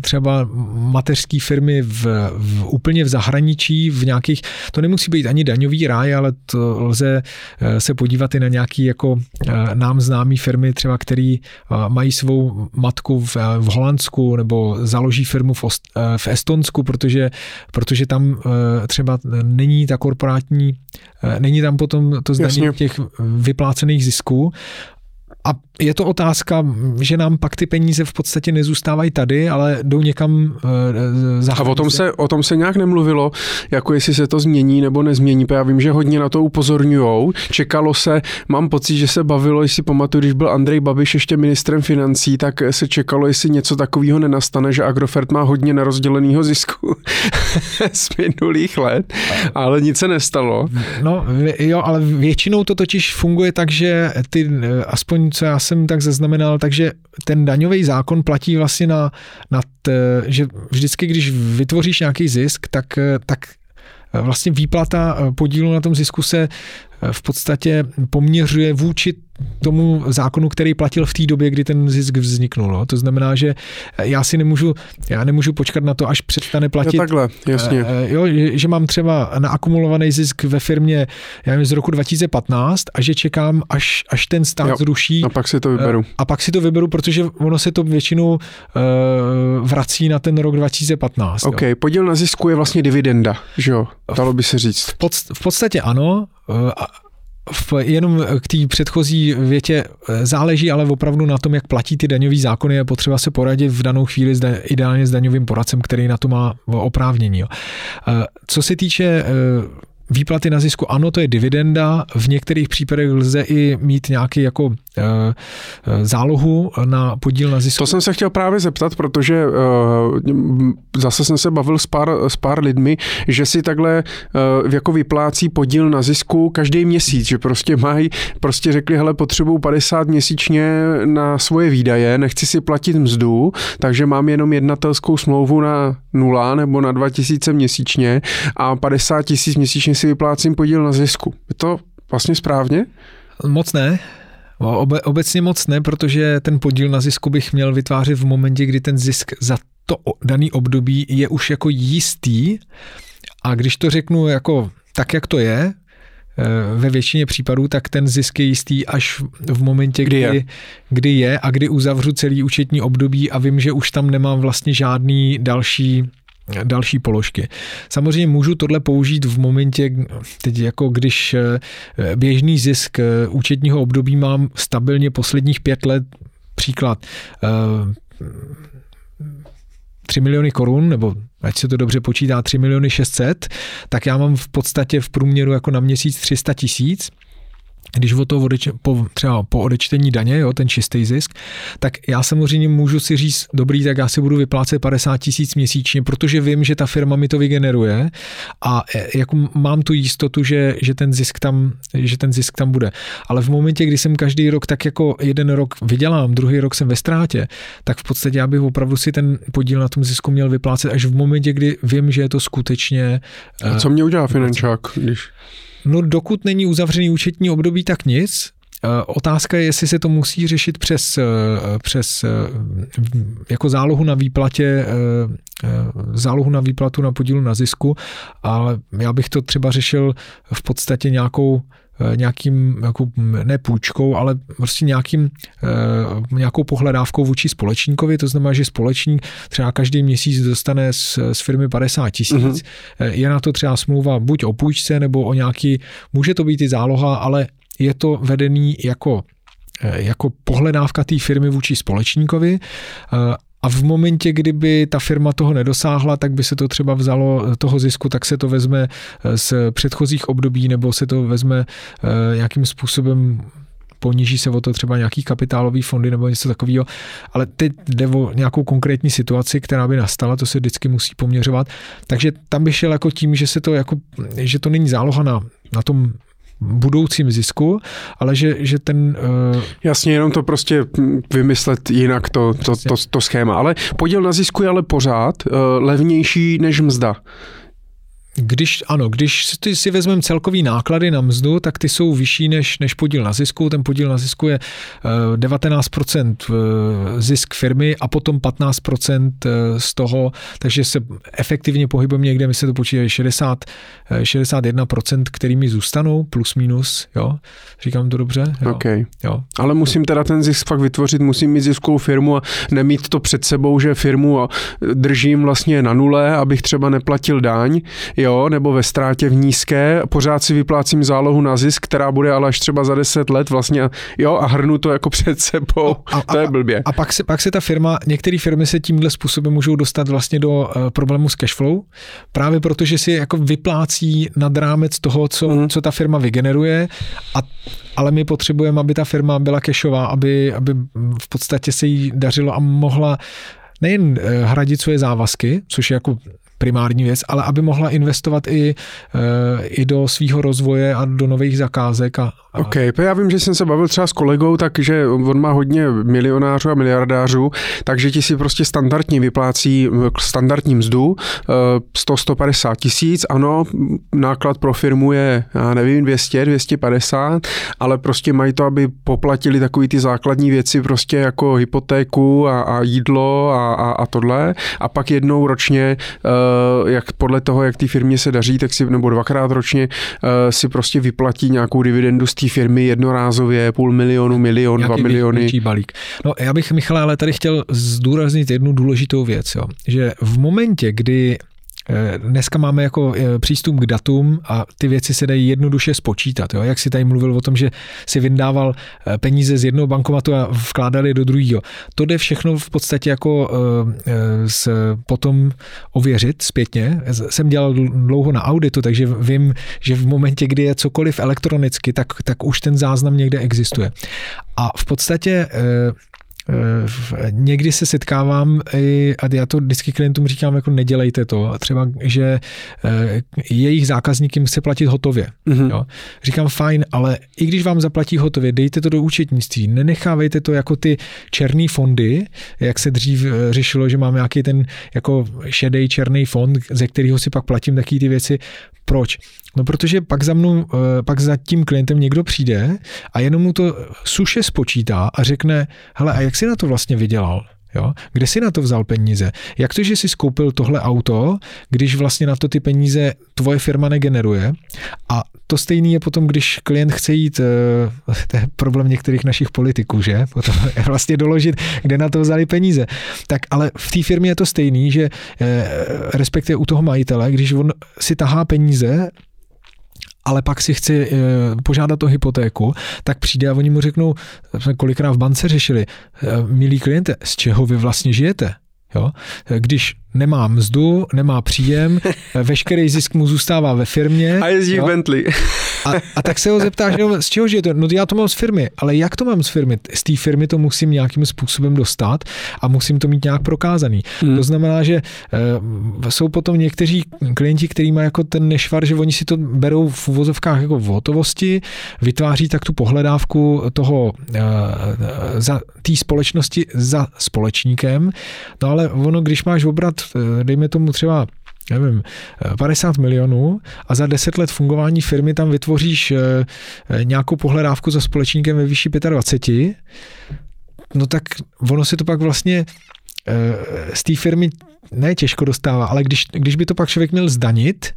třeba mateřské firmy v, v, úplně v zahraničí, v nějakých, to nemusí být ani daňový ráj, ale to lze eh, se podívat i na nějaký jako eh, nám známý firmy, třeba který mají svou matku v, v Holandsku nebo založí firmu v, Ost, v Estonsku, protože, protože tam třeba není ta korporátní, není tam potom to zdanění těch vyplácených zisků a je to otázka, že nám pak ty peníze v podstatě nezůstávají tady, ale jdou někam e, za A o tom, se, o tom se nějak nemluvilo, jako jestli se to změní nebo nezmění. Já vím, že hodně na to upozorňují. Čekalo se, mám pocit, že se bavilo, jestli pamatuju, když byl Andrej Babiš ještě ministrem financí, tak se čekalo, jestli něco takového nenastane, že Agrofert má hodně nerozděleného zisku z minulých let, ale nic se nestalo. No jo, ale většinou to totiž funguje tak, že ty, e, aspoň co já jsem tak zaznamenal, takže ten daňový zákon platí vlastně na, na t, že vždycky, když vytvoříš nějaký zisk, tak, tak vlastně výplata podílu na tom zisku se v podstatě poměřuje vůči tomu zákonu, který platil v té době, kdy ten zisk vzniknul. No. To znamená, že já si nemůžu, já nemůžu počkat na to, až přestane platit. Jo, takhle, jasně. Eh, jo, že mám třeba naakumulovaný zisk ve firmě já nevím, z roku 2015 a že čekám, až, až ten stát jo, zruší. A pak si to vyberu. A pak si to vyberu, protože ono se to většinou vrací na ten rok 2015. OK, jo. podíl na zisku je vlastně dividenda, že jo? Dalo by se říct. V, pod, v podstatě ano. V, jenom k té předchozí větě eh, záleží ale opravdu na tom, jak platí ty daňové zákony. Je potřeba se poradit v danou chvíli s, ideálně s daňovým poradcem, který na to má oprávnění. Eh, co se týče eh, výplaty na zisku, ano, to je dividenda. V některých případech lze i mít nějaký jako zálohu na podíl na zisku. To jsem se chtěl právě zeptat, protože zase jsem se bavil s pár, s pár lidmi, že si takhle jako vyplácí podíl na zisku každý měsíc, že prostě mají, prostě řekli, hele, potřebuju 50 měsíčně na svoje výdaje, nechci si platit mzdu, takže mám jenom jednatelskou smlouvu na nula nebo na 2000 měsíčně a 50 tisíc měsíčně si vyplácím podíl na zisku. Je to vlastně správně? Moc ne. Obe, obecně moc ne, protože ten podíl na zisku bych měl vytvářet v momentě, kdy ten zisk za to daný období je už jako jistý a když to řeknu jako tak, jak to je, eh, ve většině případů, tak ten zisk je jistý až v momentě, kdy, kdy, je. kdy je a kdy uzavřu celý účetní období a vím, že už tam nemám vlastně žádný další další položky. Samozřejmě můžu tohle použít v momentě, teď jako když eh, běžný zisk eh, účetního období mám stabilně posledních pět let, příklad 3 miliony korun, nebo ať se to dobře počítá, 3 miliony 600, tak já mám v podstatě v průměru jako na měsíc 300 tisíc když o to odeč, po, třeba po odečtení daně, jo, ten čistý zisk, tak já samozřejmě můžu si říct, dobrý, tak já si budu vyplácet 50 tisíc měsíčně, protože vím, že ta firma mi to vygeneruje a e, jako mám tu jistotu, že, že, ten zisk tam, že ten zisk tam bude. Ale v momentě, kdy jsem každý rok tak jako jeden rok vydělám, druhý rok jsem ve ztrátě, tak v podstatě já bych opravdu si ten podíl na tom zisku měl vyplácet až v momentě, kdy vím, že je to skutečně... A co mě udělá finančák, když No dokud není uzavřený účetní období, tak nic. Eh, otázka je, jestli se to musí řešit přes, eh, přes eh, jako zálohu na výplatě, zálohu na výplatu na podílu na zisku, ale já bych to třeba řešil v podstatě nějakou nějakým, jako ne půjčkou, ale prostě nějakým, eh, nějakou pohledávkou vůči společníkovi, to znamená, že společník třeba každý měsíc dostane z, z firmy 50 tisíc, mm-hmm. je na to třeba smlouva buď o půjčce, nebo o nějaký, může to být i záloha, ale je to vedený jako jako pohledávka té firmy vůči společníkovi a v momentě, kdyby ta firma toho nedosáhla, tak by se to třeba vzalo toho zisku, tak se to vezme eh, z předchozích období nebo se to vezme eh, nějakým způsobem poníží se o to třeba nějaký kapitálový fondy nebo něco takového, ale teď jde o nějakou konkrétní situaci, která by nastala, to se vždycky musí poměřovat. Takže tam by šel jako tím, že se to jako, že to není záloha na, na tom budoucím zisku, ale že, že ten... Uh... Jasně, jenom to prostě vymyslet jinak to, to, to, to schéma. Ale podíl na zisku je ale pořád uh, levnější než mzda. Když, ano, když ty si vezmeme celkový náklady na mzdu, tak ty jsou vyšší než, než podíl na zisku. Ten podíl na zisku je 19% eh, eh, zisk firmy a potom 15% eh, z toho, takže se efektivně pohybujeme někde, my se to počítají 60, 61%, kterými zůstanou, plus minus, jo? Říkám to dobře? Jo. Okay. Jo. Ale musím teda ten zisk fakt vytvořit, musím mít ziskovou firmu a nemít to před sebou, že firmu držím vlastně na nule, abych třeba neplatil daň, jo? Jo, nebo ve ztrátě v nízké, pořád si vyplácím zálohu na zisk, která bude ale až třeba za 10 let vlastně, jo, a hrnu to jako před sebou, a, to a, je blbě. A pak se, pak se ta firma, některé firmy se tímhle způsobem můžou dostat vlastně do uh, problému s cashflow, právě protože si jako vyplácí nad rámec toho, co, mm. co ta firma vygeneruje a ale my potřebujeme, aby ta firma byla cashová, aby, aby v podstatě se jí dařilo a mohla nejen eh, hradit svoje závazky, což je jako primární věc, ale aby mohla investovat i, eh, i do svého rozvoje a do nových zakázek. A, a... OK, já vím, že jsem se bavil třeba s kolegou, takže on má hodně milionářů a miliardářů, takže ti si prostě standardně vyplácí standardní mzdu 100-150 eh, tisíc, ano, náklad pro firmu je, já nevím, 200, 250, ale prostě mají to, aby poplatili takový ty základní věci, prostě jako hypotéku a, a jídlo a, a, a tohle. A pak jednou ročně Eh, jak podle toho, jak té firmě se daří, tak si, nebo dvakrát ročně eh, si prostě vyplatí nějakou dividendu z té firmy jednorázově, půl milionu, milion, Nějaký dva miliony. balík. No já bych, Michale, ale tady chtěl zdůraznit jednu důležitou věc, jo, že v momentě, kdy dneska máme jako přístup k datům a ty věci se dají jednoduše spočítat. Jo? Jak si tady mluvil o tom, že si vyndával peníze z jednoho bankomatu a vkládali do druhého. To jde všechno v podstatě jako s, potom ověřit zpětně. Jsem dělal dlouho na auditu, takže vím, že v momentě, kdy je cokoliv elektronicky, tak, tak už ten záznam někde existuje. A v podstatě někdy se setkávám i, a já to vždycky klientům říkám, jako nedělejte to. Třeba, že eh, jejich zákazník jim chce platit hotově. Mm-hmm. Jo. Říkám, fajn, ale i když vám zaplatí hotově, dejte to do účetnictví, nenechávejte to jako ty černý fondy, jak se dřív eh, řešilo, že mám nějaký ten jako šedý černý fond, ze kterého si pak platím taky ty věci. Proč? No protože pak za mnou, eh, pak za tím klientem někdo přijde a jenom mu to suše spočítá a řekne, hele, a jak si na to vlastně vydělal? Jo? Kde si na to vzal peníze? Jak to, že jsi skoupil tohle auto, když vlastně na to ty peníze tvoje firma negeneruje? A to stejný je potom, když klient chce jít, eh, to je problém některých našich politiků, že? Potom vlastně doložit, kde na to vzali peníze. Tak ale v té firmě je to stejný, že eh, respektive u toho majitele, když on si tahá peníze ale pak si chci eh, požádat o hypotéku, tak přijde a oni mu řeknou, jsme kolikrát v bance řešili, eh, milí kliente, z čeho vy vlastně žijete? Jo? Když nemá mzdu, nemá příjem, veškerý zisk mu zůstává ve firmě. A jezdí v Bentley. A, a tak se ho zeptáš, no, z čeho žijete? No já to mám z firmy, ale jak to mám z firmy? Z té firmy to musím nějakým způsobem dostat a musím to mít nějak prokázaný. Hmm. To znamená, že e, jsou potom někteří klienti, kteří mají jako ten nešvar, že oni si to berou v uvozovkách jako v hotovosti, vytváří tak tu pohledávku toho e, za té společnosti za společníkem, no ale ono, když máš obrat, dejme tomu třeba nevím, 50 milionů a za 10 let fungování firmy tam vytvoříš eh, eh, nějakou pohledávku za společníkem ve výši 25, no tak ono si to pak vlastně eh, z té firmy ne těžko dostává, ale když, když by to pak člověk měl zdanit,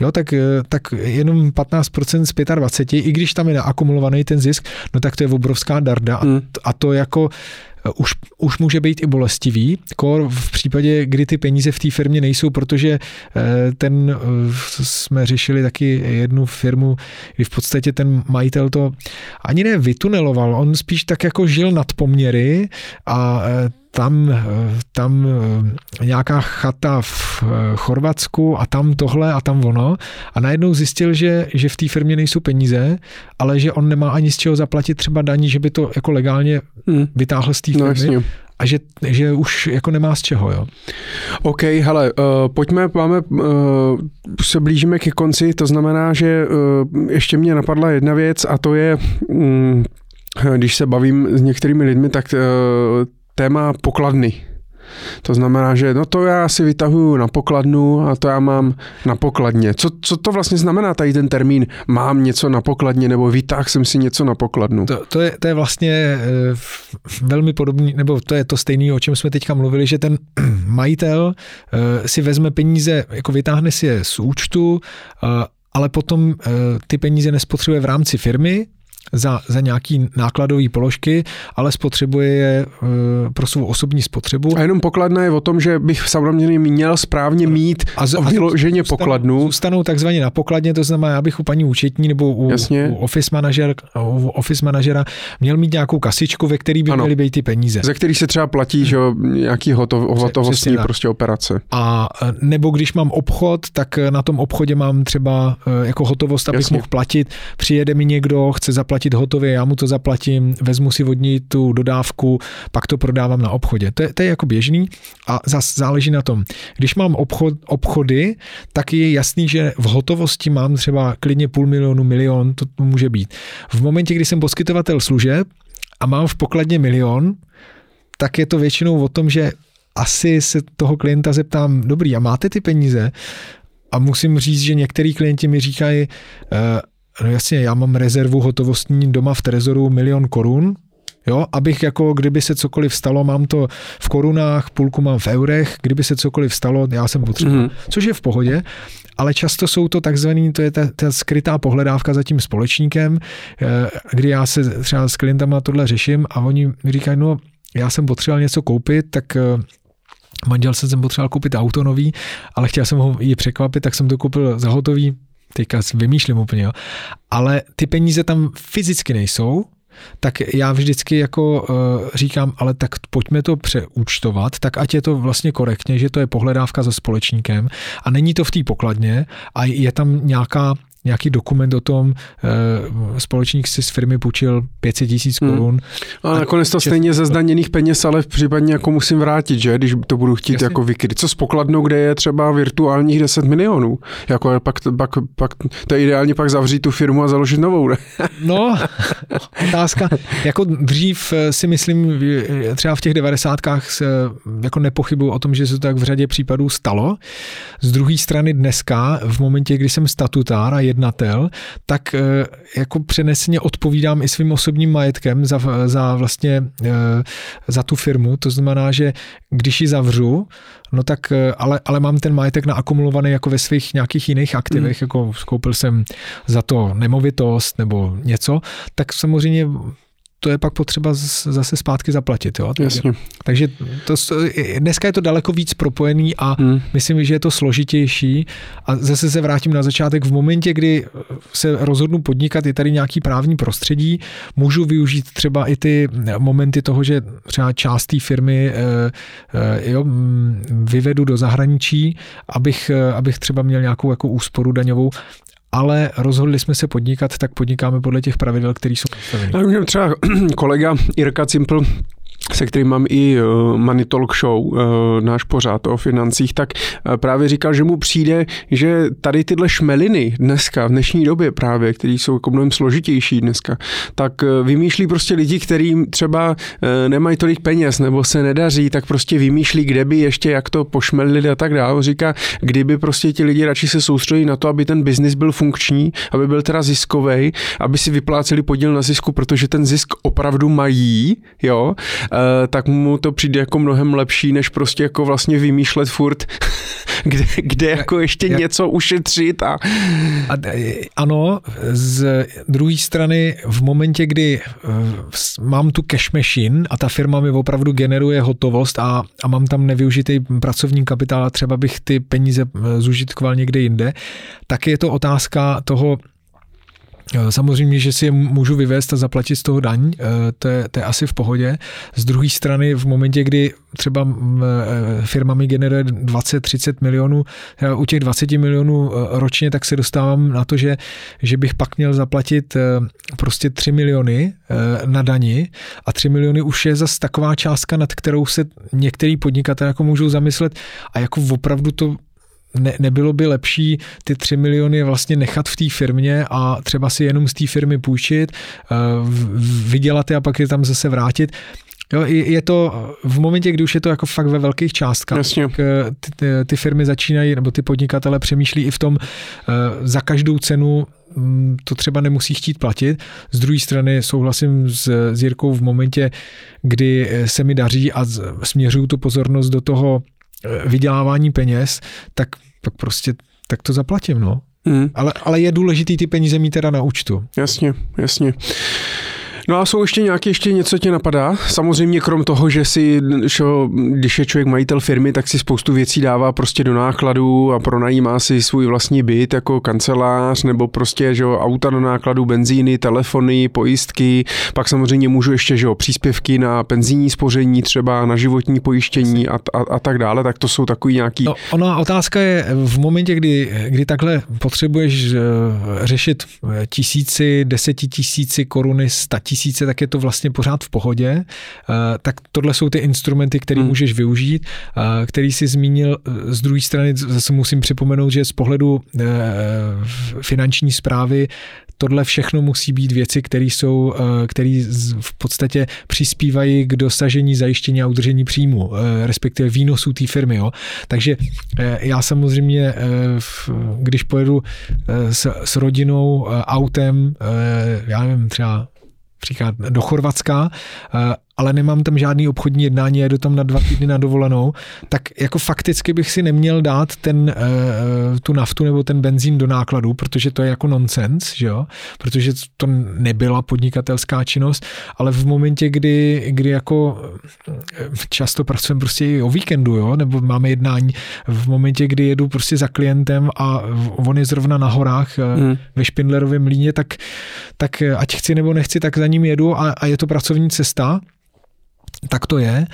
jo, tak, tak jenom 15% z 25, i když tam je naakumulovaný ten zisk, no tak to je obrovská darda a, hmm. a to jako už, už může být i bolestivý, kor v případě, kdy ty peníze v té firmě nejsou, protože eh, ten, eh, jsme řešili taky jednu firmu, kdy v podstatě ten majitel to ani ne vytuneloval, on spíš tak jako žil nad poměry a eh, tam, tam nějaká chata v Chorvatsku a tam tohle a tam ono a najednou zjistil, že, že v té firmě nejsou peníze, ale že on nemá ani z čeho zaplatit třeba daní, že by to jako legálně hmm. vytáhl z té no, firmy. No, a že, že už jako nemá z čeho, jo. OK, hele, uh, pojďme, máme, uh, se blížíme ke konci, to znamená, že uh, ještě mě napadla jedna věc a to je, um, když se bavím s některými lidmi, tak uh, téma pokladny. To znamená, že no to já si vytahuju na pokladnu a to já mám na pokladně. Co, co to vlastně znamená tady ten termín mám něco na pokladně nebo vytáhl jsem si něco na pokladnu? To, to, je, to je vlastně e, velmi podobný, nebo to je to stejné, o čem jsme teďka mluvili, že ten majitel e, si vezme peníze, jako vytáhne si je z účtu, e, ale potom ty peníze nespotřebuje v rámci firmy, za, za nějaký nákladové položky, ale spotřebuje je e, pro svou osobní spotřebu. A jenom pokladna je o tom, že bych samozřejmě měl správně mít a, z, a vyloženě zůstanou, pokladnu. Zůstanou takzvaně na pokladně, to znamená, já bych u paní účetní nebo u, u office, manažer, u office manažera měl mít nějakou kasičku, ve které by ano. měly být ty peníze. Ze kterých se třeba platí, že nějaký hotov, hotovostní prostě operace. A e, nebo když mám obchod, tak na tom obchodě mám třeba jako hotovost, abych Jasně. mohl platit. Přijede mi někdo, chce zaplatit zaplatit hotově, já mu to zaplatím, vezmu si od tu dodávku, pak to prodávám na obchodě. To je, to je jako běžný a zase záleží na tom. Když mám obchod, obchody, tak je jasný, že v hotovosti mám třeba klidně půl milionu, milion, to může být. V momentě, kdy jsem poskytovatel služeb a mám v pokladně milion, tak je to většinou o tom, že asi se toho klienta zeptám, dobrý, a máte ty peníze? A musím říct, že některý klienti mi říkají, uh, No jasně, já mám rezervu hotovostní doma v Trezoru milion korun, Jo, abych jako, kdyby se cokoliv stalo, mám to v korunách, půlku mám v eurech, kdyby se cokoliv stalo, já jsem potřeboval, mm-hmm. což je v pohodě, ale často jsou to takzvaný, to je ta, ta skrytá pohledávka za tím společníkem, eh, kdy já se třeba s klientama tohle řeším a oni mi říkají, no já jsem potřeboval něco koupit, tak eh, manželce jsem potřeboval koupit auto nový, ale chtěl jsem ho ji překvapit, tak jsem to koupil za hotový, teďka vymýšlím úplně, jo. ale ty peníze tam fyzicky nejsou, tak já vždycky jako uh, říkám, ale tak pojďme to přeúčtovat, tak ať je to vlastně korektně, že to je pohledávka za společníkem a není to v té pokladně a je tam nějaká nějaký dokument o tom, e, společník si z firmy půjčil 500 tisíc hmm. korun. Hmm. A nakonec to stejně ze zdaněných peněz, ale v případně jako musím vrátit, že, když to budu chtít Jasně. jako vykryt. Co s pokladnou, kde je třeba virtuálních 10 milionů. Jako pak, pak, pak, to je ideálně pak zavřít tu firmu a založit novou. Ne? No, otázka. Jako dřív eh, si myslím, třeba v těch devadesátkách se jako nepochybuju o tom, že se to tak v řadě případů stalo. Z druhé strany dneska, v momentě, kdy jsem statutár a jednatel, tak eh, jako přeneseně odpovídám i svým osobním majetkem za, za vlastně eh, za tu firmu. To znamená, že když ji zavřu, no tak, eh, ale, ale mám ten majetek naakumulovaný jako ve svých nějakých jiných aktivech, mm. jako skoupil jsem za to nemovitost nebo něco, tak samozřejmě to je pak potřeba zase zpátky zaplatit. Jo? Jasně. Takže to, dneska je to daleko víc propojený a hmm. myslím, že je to složitější. A zase se vrátím na začátek. V momentě, kdy se rozhodnu podnikat, je tady nějaký právní prostředí, můžu využít třeba i ty momenty toho, že třeba část té firmy eh, eh, jo, vyvedu do zahraničí, abych, eh, abych třeba měl nějakou jako úsporu daňovou ale rozhodli jsme se podnikat, tak podnikáme podle těch pravidel, které jsou nastavené. Třeba kolega Irka Cimpl se kterým mám i eh, Money Talk Show, eh, náš pořád o financích, tak eh, právě říkal, že mu přijde, že tady tyhle šmeliny dneska, v dnešní době právě, které jsou jako mnohem složitější dneska, tak vymýšlí prostě lidi, kterým třeba nemají tolik peněz nebo se nedaří, tak prostě vymýšlí, kde by ještě, jak to pošmelili a tak dále. Říká, kdyby prostě ti lidi radši se soustředili na to, aby ten biznis byl funkční, aby byl teda ziskový, aby si vypláceli podíl na zisku, protože ten zisk opravdu mají, jo, tak mu to přijde jako mnohem lepší, než prostě jako vlastně vymýšlet furt, kde, kde jako ještě Jak, něco ušetřit. A... a... Ano, z druhé strany v momentě, kdy eh, mám tu cash machine a ta firma mi opravdu generuje hotovost a, a mám tam nevyužitý pracovní kapitál a třeba bych ty peníze eh, zužitkoval někde jinde, tak je to otázka toho, Eh, samozřejmě, že si je můžu vyvést a zaplatit z toho daň, eh, to je, to je asi v pohodě. Z druhé strany, v momentě, kdy třeba eh, firma mi generuje 20-30 milionů, u těch 20 milionů ročně, tak se dostávám na to, že, že bych pak měl zaplatit prostě 3 miliony na dani a 3 miliony už je zase taková částka, nad kterou se některý podnikatelé jako můžou zamyslet a jako opravdu to ne, nebylo by lepší ty 3 miliony vlastně nechat v té firmě a třeba si jenom z té firmy půjčit, eh, vydělat je a pak je tam zase vrátit. Jo, je to v momentě, kdy už je to jako fakt ve velkých částkách, Jasně. tak eh, ty, ty, ty firmy začínají, nebo ty podnikatele přemýšlí i v tom, eh, za každou cenu mm, to třeba nemusí chtít platit. Z druhé strany souhlasím s, s Jirkou v momentě, kdy se mi daří a směřuju tu pozornost do toho vydělávání peněz, tak pak prostě tak to zaplatím, no. Hmm. Ale, ale je důležitý ty peníze mít teda na účtu. Jasně, jasně. No a jsou ještě nějaké, ještě něco tě napadá? Samozřejmě krom toho, že si, šo, když je člověk majitel firmy, tak si spoustu věcí dává prostě do nákladu a pronajímá si svůj vlastní byt jako kancelář nebo prostě, že auta do nákladu, benzíny, telefony, pojistky, pak samozřejmě můžu ještě, že příspěvky na penzijní spoření třeba, na životní pojištění a, a, a tak dále, tak to jsou takový nějaký... No, ona otázka je v momentě, kdy, kdy takhle potřebuješ eh, řešit tisíci, desetitisíci koruny, sta tisíce, tak je to vlastně pořád v pohodě. Eh, tak tohle jsou ty instrumenty, které hmm. můžeš využít, eh, který si zmínil. Eh, z druhé strany zase musím připomenout, že z pohledu finanční zprávy tohle všechno musí být věci, které jsou, které v podstatě přispívají k dosažení zajištění a udržení příjmu, respektive výnosů té firmy. Jo. Takže já samozřejmě, když pojedu s, s rodinou autem, já nevím, třeba příklad do Chorvatska. Eh, ale nemám tam žádný obchodní jednání, jedu tam na dva týdny na dovolenou, tak jako fakticky bych si neměl dát ten, uh, tu naftu nebo ten benzín do nákladu, protože to je jako nonsens, že jo? protože to nebyla podnikatelská činnost, ale v momentě, kdy, kdy jako eh, často pracujeme prostě i o víkendu, jo? nebo máme jednání, v momentě, kdy jedu prostě za klientem a on je zrovna na horách hmm. ve Špindlerově mlíně, tak, tak ať chci nebo nechci, tak za ním jedu a, a je to pracovní cesta, tak to je.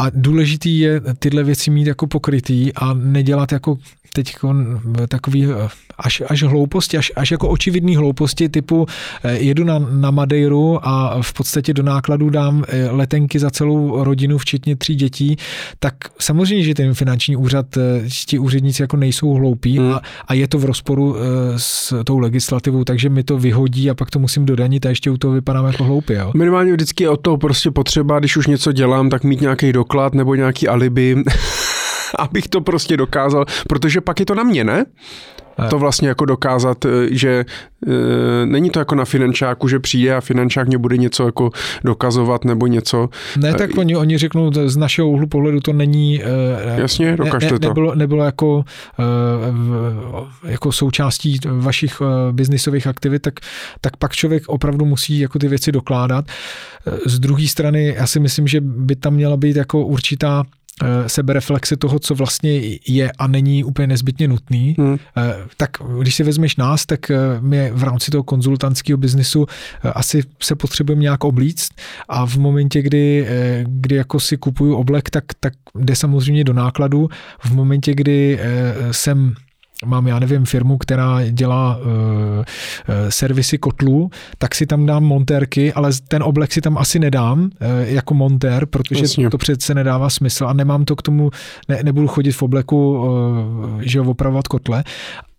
A důležitý je tyhle věci mít jako pokrytý a nedělat jako teď takový eh, až, až hlouposti, až, až jako očividný hlouposti typu eh, jedu na, na Madeiru a v podstatě do nákladu dám eh, letenky za celou rodinu, včetně tří dětí, tak samozřejmě, že ten finanční úřad, ti úředníci jako nejsou hloupí hmm. a, a je to v rozporu s tou legislativou, takže mi to vyhodí a pak to musím dodanit a ještě u toho vypadám jako hloupě. Jo? Minimálně vždycky je o to prostě potřeba, když už něco dělám, tak mít nějaký doklad nebo nějaký alibi. abych to prostě dokázal, protože pak je to na mě, ne? to vlastně jako dokázat, eh, že e, není to jako na finančáku, že přijde a finančák mě bude něco jako dokazovat nebo něco. Ne, tak oni, oni řeknou, z našeho úhlu pohledu to není... E, Jasně, dokažte ne, ne, nebylo, nebylo jako, e, jako součástí vašich e, biznisových aktivit, tak, tak pak člověk opravdu musí jako ty věci dokládat. Z druhé strany, já si myslím, že by tam měla být jako určitá Eh, sebereflexe toho, co vlastně je a není úplně nezbytně nutný, hmm. Eh, tak když si vezmeš nás, tak eh, my v rámci toho konzultantského biznisu asi se potřebujeme nějak oblíct a v momentě, kdy, kdy jako si kupuju oblek, tak, tak jde samozřejmě do nákladu. V momentě, kdy jsem mám, já nevím, firmu, která dělá uh, servisy kotlů, tak si tam dám montérky, ale ten oblek si tam asi nedám uh, jako montér, protože Jasně. to přece nedává smysl a nemám to k tomu, ne, nebudu chodit v obleku, uh, že opravovat kotle,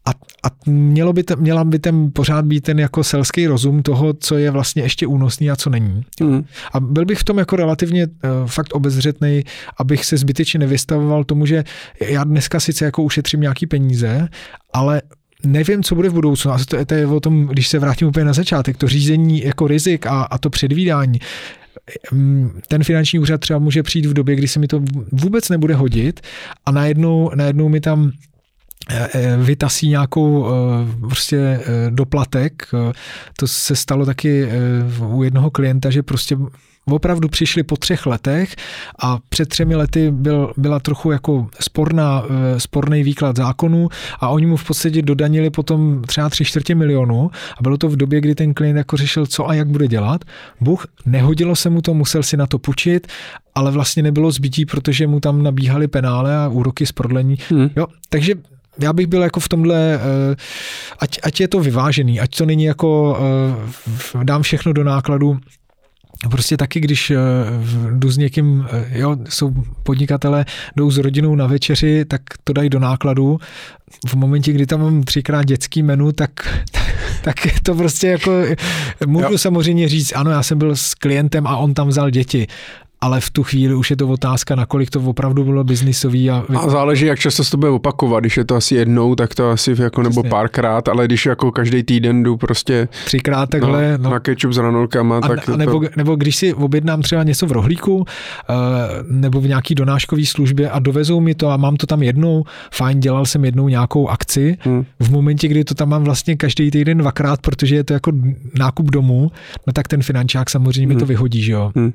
a, a mělo by, měla by ten pořád být ten jako selský rozum toho, co je vlastně ještě únosný a co není. Mm. A byl bych v tom jako relativně uh, fakt obezřetný, abych se zbytečně nevystavoval tomu, že já dneska sice jako ušetřím nějaký peníze, ale nevím, co bude v budoucnu. A to, to je o tom, když se vrátím úplně na začátek, to řízení jako rizik a, a to předvídání mm, ten finanční úřad třeba může přijít v době, kdy se mi to vůbec nebude hodit a najednou, najednou mi tam vytasí nějakou eh, prostě doplatek. To se stalo taky u jednoho klienta, že prostě opravdu přišli po třech letech a před třemi lety byl, byla trochu jako sporná, sporný výklad zákonů a oni mu v podstatě dodanili potom třeba tři čtvrtě milionu a bylo to v době, kdy ten klient jako řešil, co a jak bude dělat. Bůh, nehodilo se mu to, musel si na to půjčit ale vlastně nebylo zbytí, protože mu tam nabíhaly penále a úroky z prodlení. Hmm. Jo, takže já bych byl jako v tomhle, eh, ať, ať je to vyvážený, ať to není jako eh, dám všechno do nákladu, Prostě taky, když eh, jdu s někým, jo, jsou podnikatele, jdou s rodinou na večeři, tak to dají do nákladu. V momentě, kdy tam mám třikrát dětský menu, tak, tak to prostě jako, můžu jo. samozřejmě říct, ano, já jsem byl s klientem a on tam vzal děti, ale v tu chvíli už je to otázka, nakolik to opravdu bylo biznisový. A, a záleží, jak často se to bude opakovat. Když je to asi jednou, tak to asi jako nebo párkrát, ale když jako každý týden jdu prostě třikrát takhle. No, no. Na ketchup s ranolkama. A, tak a nebo, to... nebo když si objednám třeba něco v rohlíku, uh, nebo v nějaký donáškové službě a dovezou mi to a mám to tam jednou, fajn, dělal jsem jednou nějakou akci. Hmm. V momentě, kdy to tam mám vlastně každý týden dvakrát, protože je to jako nákup domů, no tak ten finančák samozřejmě hmm. mi to vyhodí, že jo. Hmm.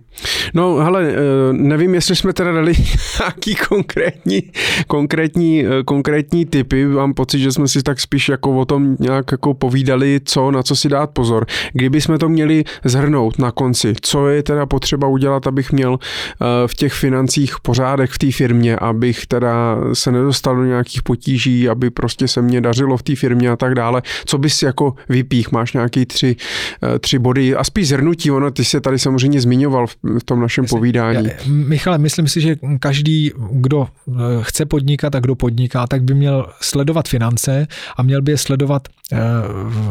No, hele, eh, nevím, jestli jsme teda dali nějaký konkrétní, konkrétní, eh, konkrétní typy. Mám pocit, že jsme si tak spíš jako o tom nějak jako povídali, co, na co si dát pozor. Kdyby jsme to měli zhrnout na konci, co je teda potřeba udělat, abych měl eh, v těch financích pořádek v té firmě, abych teda se nedostal do nějakých potíží, aby prostě se mě dařilo v té firmě a tak dále. Co bys jako vypích? Máš nějaký tři, tři body a spíš zhrnutí, ono ty se tady samozřejmě zmiňoval v tom našem povídání. Michale, myslím si, že každý, kdo eh, chce podnikat a kdo podniká, tak by měl sledovat finance a měl by je sledovat eh,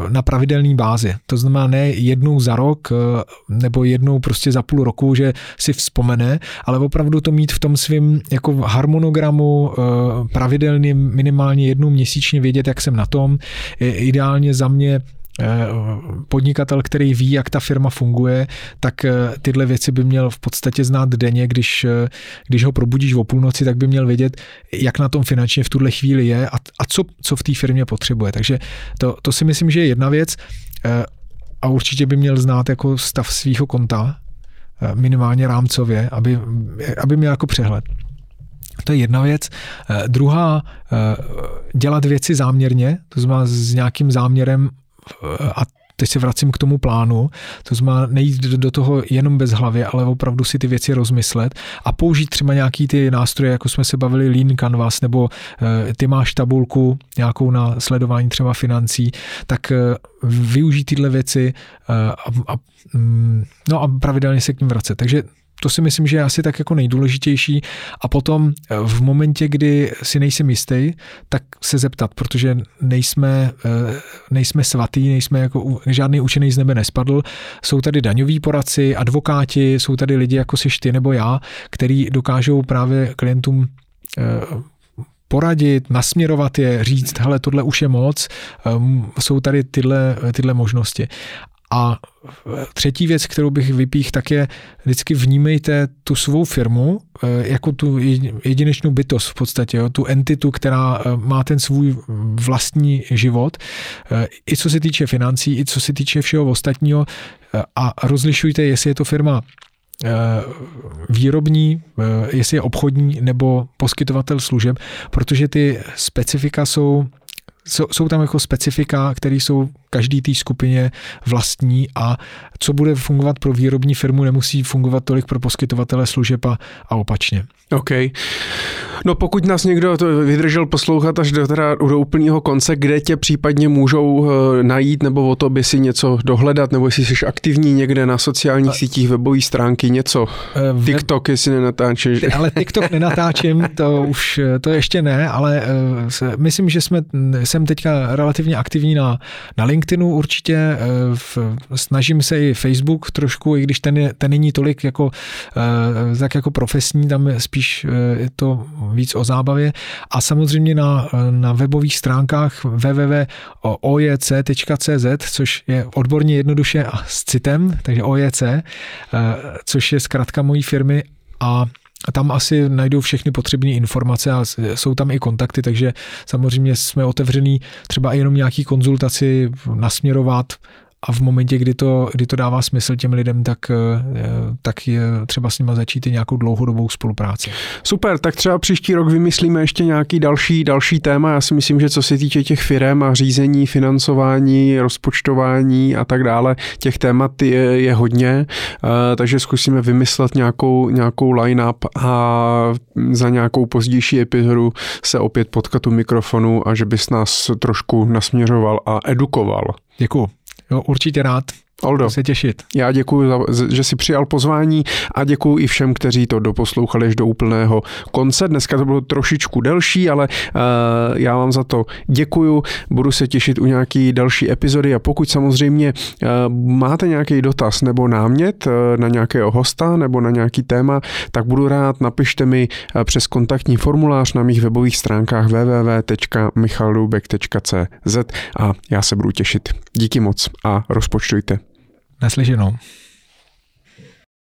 na pravidelné bázi. To znamená ne jednou za rok eh, nebo jednou prostě za půl roku, že si vzpomene, ale opravdu to mít v tom svém jako harmonogramu pravidelně minimálně jednou měsíčně vědět, jak jsem na tom. Ideálně za mě podnikatel, který ví, jak ta firma funguje, tak tyhle věci by měl v podstatě znát denně, když, když ho probudíš o půlnoci, tak by měl vědět, jak na tom finančně v tuhle chvíli je a, a co, co v té firmě potřebuje. Takže to, to si myslím, že je jedna věc a určitě by měl znát jako stav svého konta, eh, minimálně rámcově, aby, aby měl jako přehled. To je jedna věc. Eh, druhá, eh, dělat věci záměrně, to znamená s nějakým záměrem a teď se vracím k tomu plánu, to znamená nejít do toho jenom bez hlavy, ale opravdu si ty věci rozmyslet a použít třeba nějaký ty nástroje, jako jsme se bavili Lean Canvas, nebo eh, ty máš tabulku nějakou na sledování třeba financí, tak eh, využít tyhle věci eh, a, a, mm, no a pravidelně se k ním vracet. Takže to si myslím, že je asi tak jako nejdůležitější. A potom eh, v momentě, kdy si nejsem jistý, tak se zeptat, protože nejsme, eh, nejsme svatý, nejsme jako žádný učený z nebe nespadl. Jsou tady daňoví poradci, advokáti, jsou tady lidi jako si ty nebo já, který dokážou právě klientům eh, poradit, nasměrovat je, říct, hele, tohle už je moc, jsou tady tyhle, tyhle možnosti. A třetí věc, kterou bych vypích, tak je vždycky vnímejte tu svou firmu eh, jako tu jedinečnou bytost v podstatě, jo, tu entitu, která eh, má ten svůj vlastní život, eh, i co se týče financí, i co se týče všeho ostatního a rozlišujte, jestli je to firma výrobní, jestli je obchodní nebo poskytovatel služeb, protože ty specifika jsou jsou, tam jako specifika, které jsou každý té skupině vlastní a co bude fungovat pro výrobní firmu, nemusí fungovat tolik pro poskytovatele služeb a, a opačně. OK. No pokud nás někdo to vydržel poslouchat až do, teda, do úplného konce, kde tě případně můžou eh, najít, nebo o to by si něco dohledat, nebo jestli jsi aktivní někde na sociálních sítích, webové stránky, něco. Uh, TikTok, jestli nenatáčíš. Ale TikTok nenatáčím, to už to ještě ne, ale myslím, že jsme, jsem teďka relativně aktivní na, na LinkedInu určitě, v, snažím se i Facebook trošku, i když ten, je, ten není tolik jako, tak jako profesní, tam je spíš uh, je to víc o zábavě. A samozřejmě na, na webových stránkách www.ojc.cz, což je odborně jednoduše a s citem, takže OJC, eh, což je zkrátka mojí firmy a tam asi najdou všechny potřebné informace a jsou tam i kontakty, takže samozřejmě jsme otevřený třeba jenom nějaký konzultaci nasměrovat a v momentě, kdy to, kdy to dává smysl těm lidem, tak, eh, tak je třeba s nimi začít i nějakou dlouhodobou spolupráci. Super, tak třeba příští rok vymyslíme ještě nějaký další, další téma. Já si myslím, že co se týče těch firm a řízení, financování, rozpočtování a tak dále, těch témat je, je hodně, eh, takže zkusíme vymyslet nějakou, nějakou line-up a za nějakou pozdější epizodu se opět potkat u mikrofonu a že bys nás trošku nasměřoval a edukoval. Děkuji. Jo, určitě rád. Oldo, se těšit. Já děkuji, že si přijal pozvání a děkuji i všem, kteří to doposlouchali až do úplného konce. Dneska to bylo trošičku delší, ale uh, já vám za to děkuji. Budu se těšit u nějaký další epizody a pokud samozřejmě uh, máte nějaký dotaz nebo námět uh, na nějakého hosta nebo na nějaký téma, tak budu rád, napište mi uh, přes kontaktní formulář na mých webových stránkách www.michaldoubek.cz a já se budu těšit. Díky moc a rozpočtujte. Naslyšenou.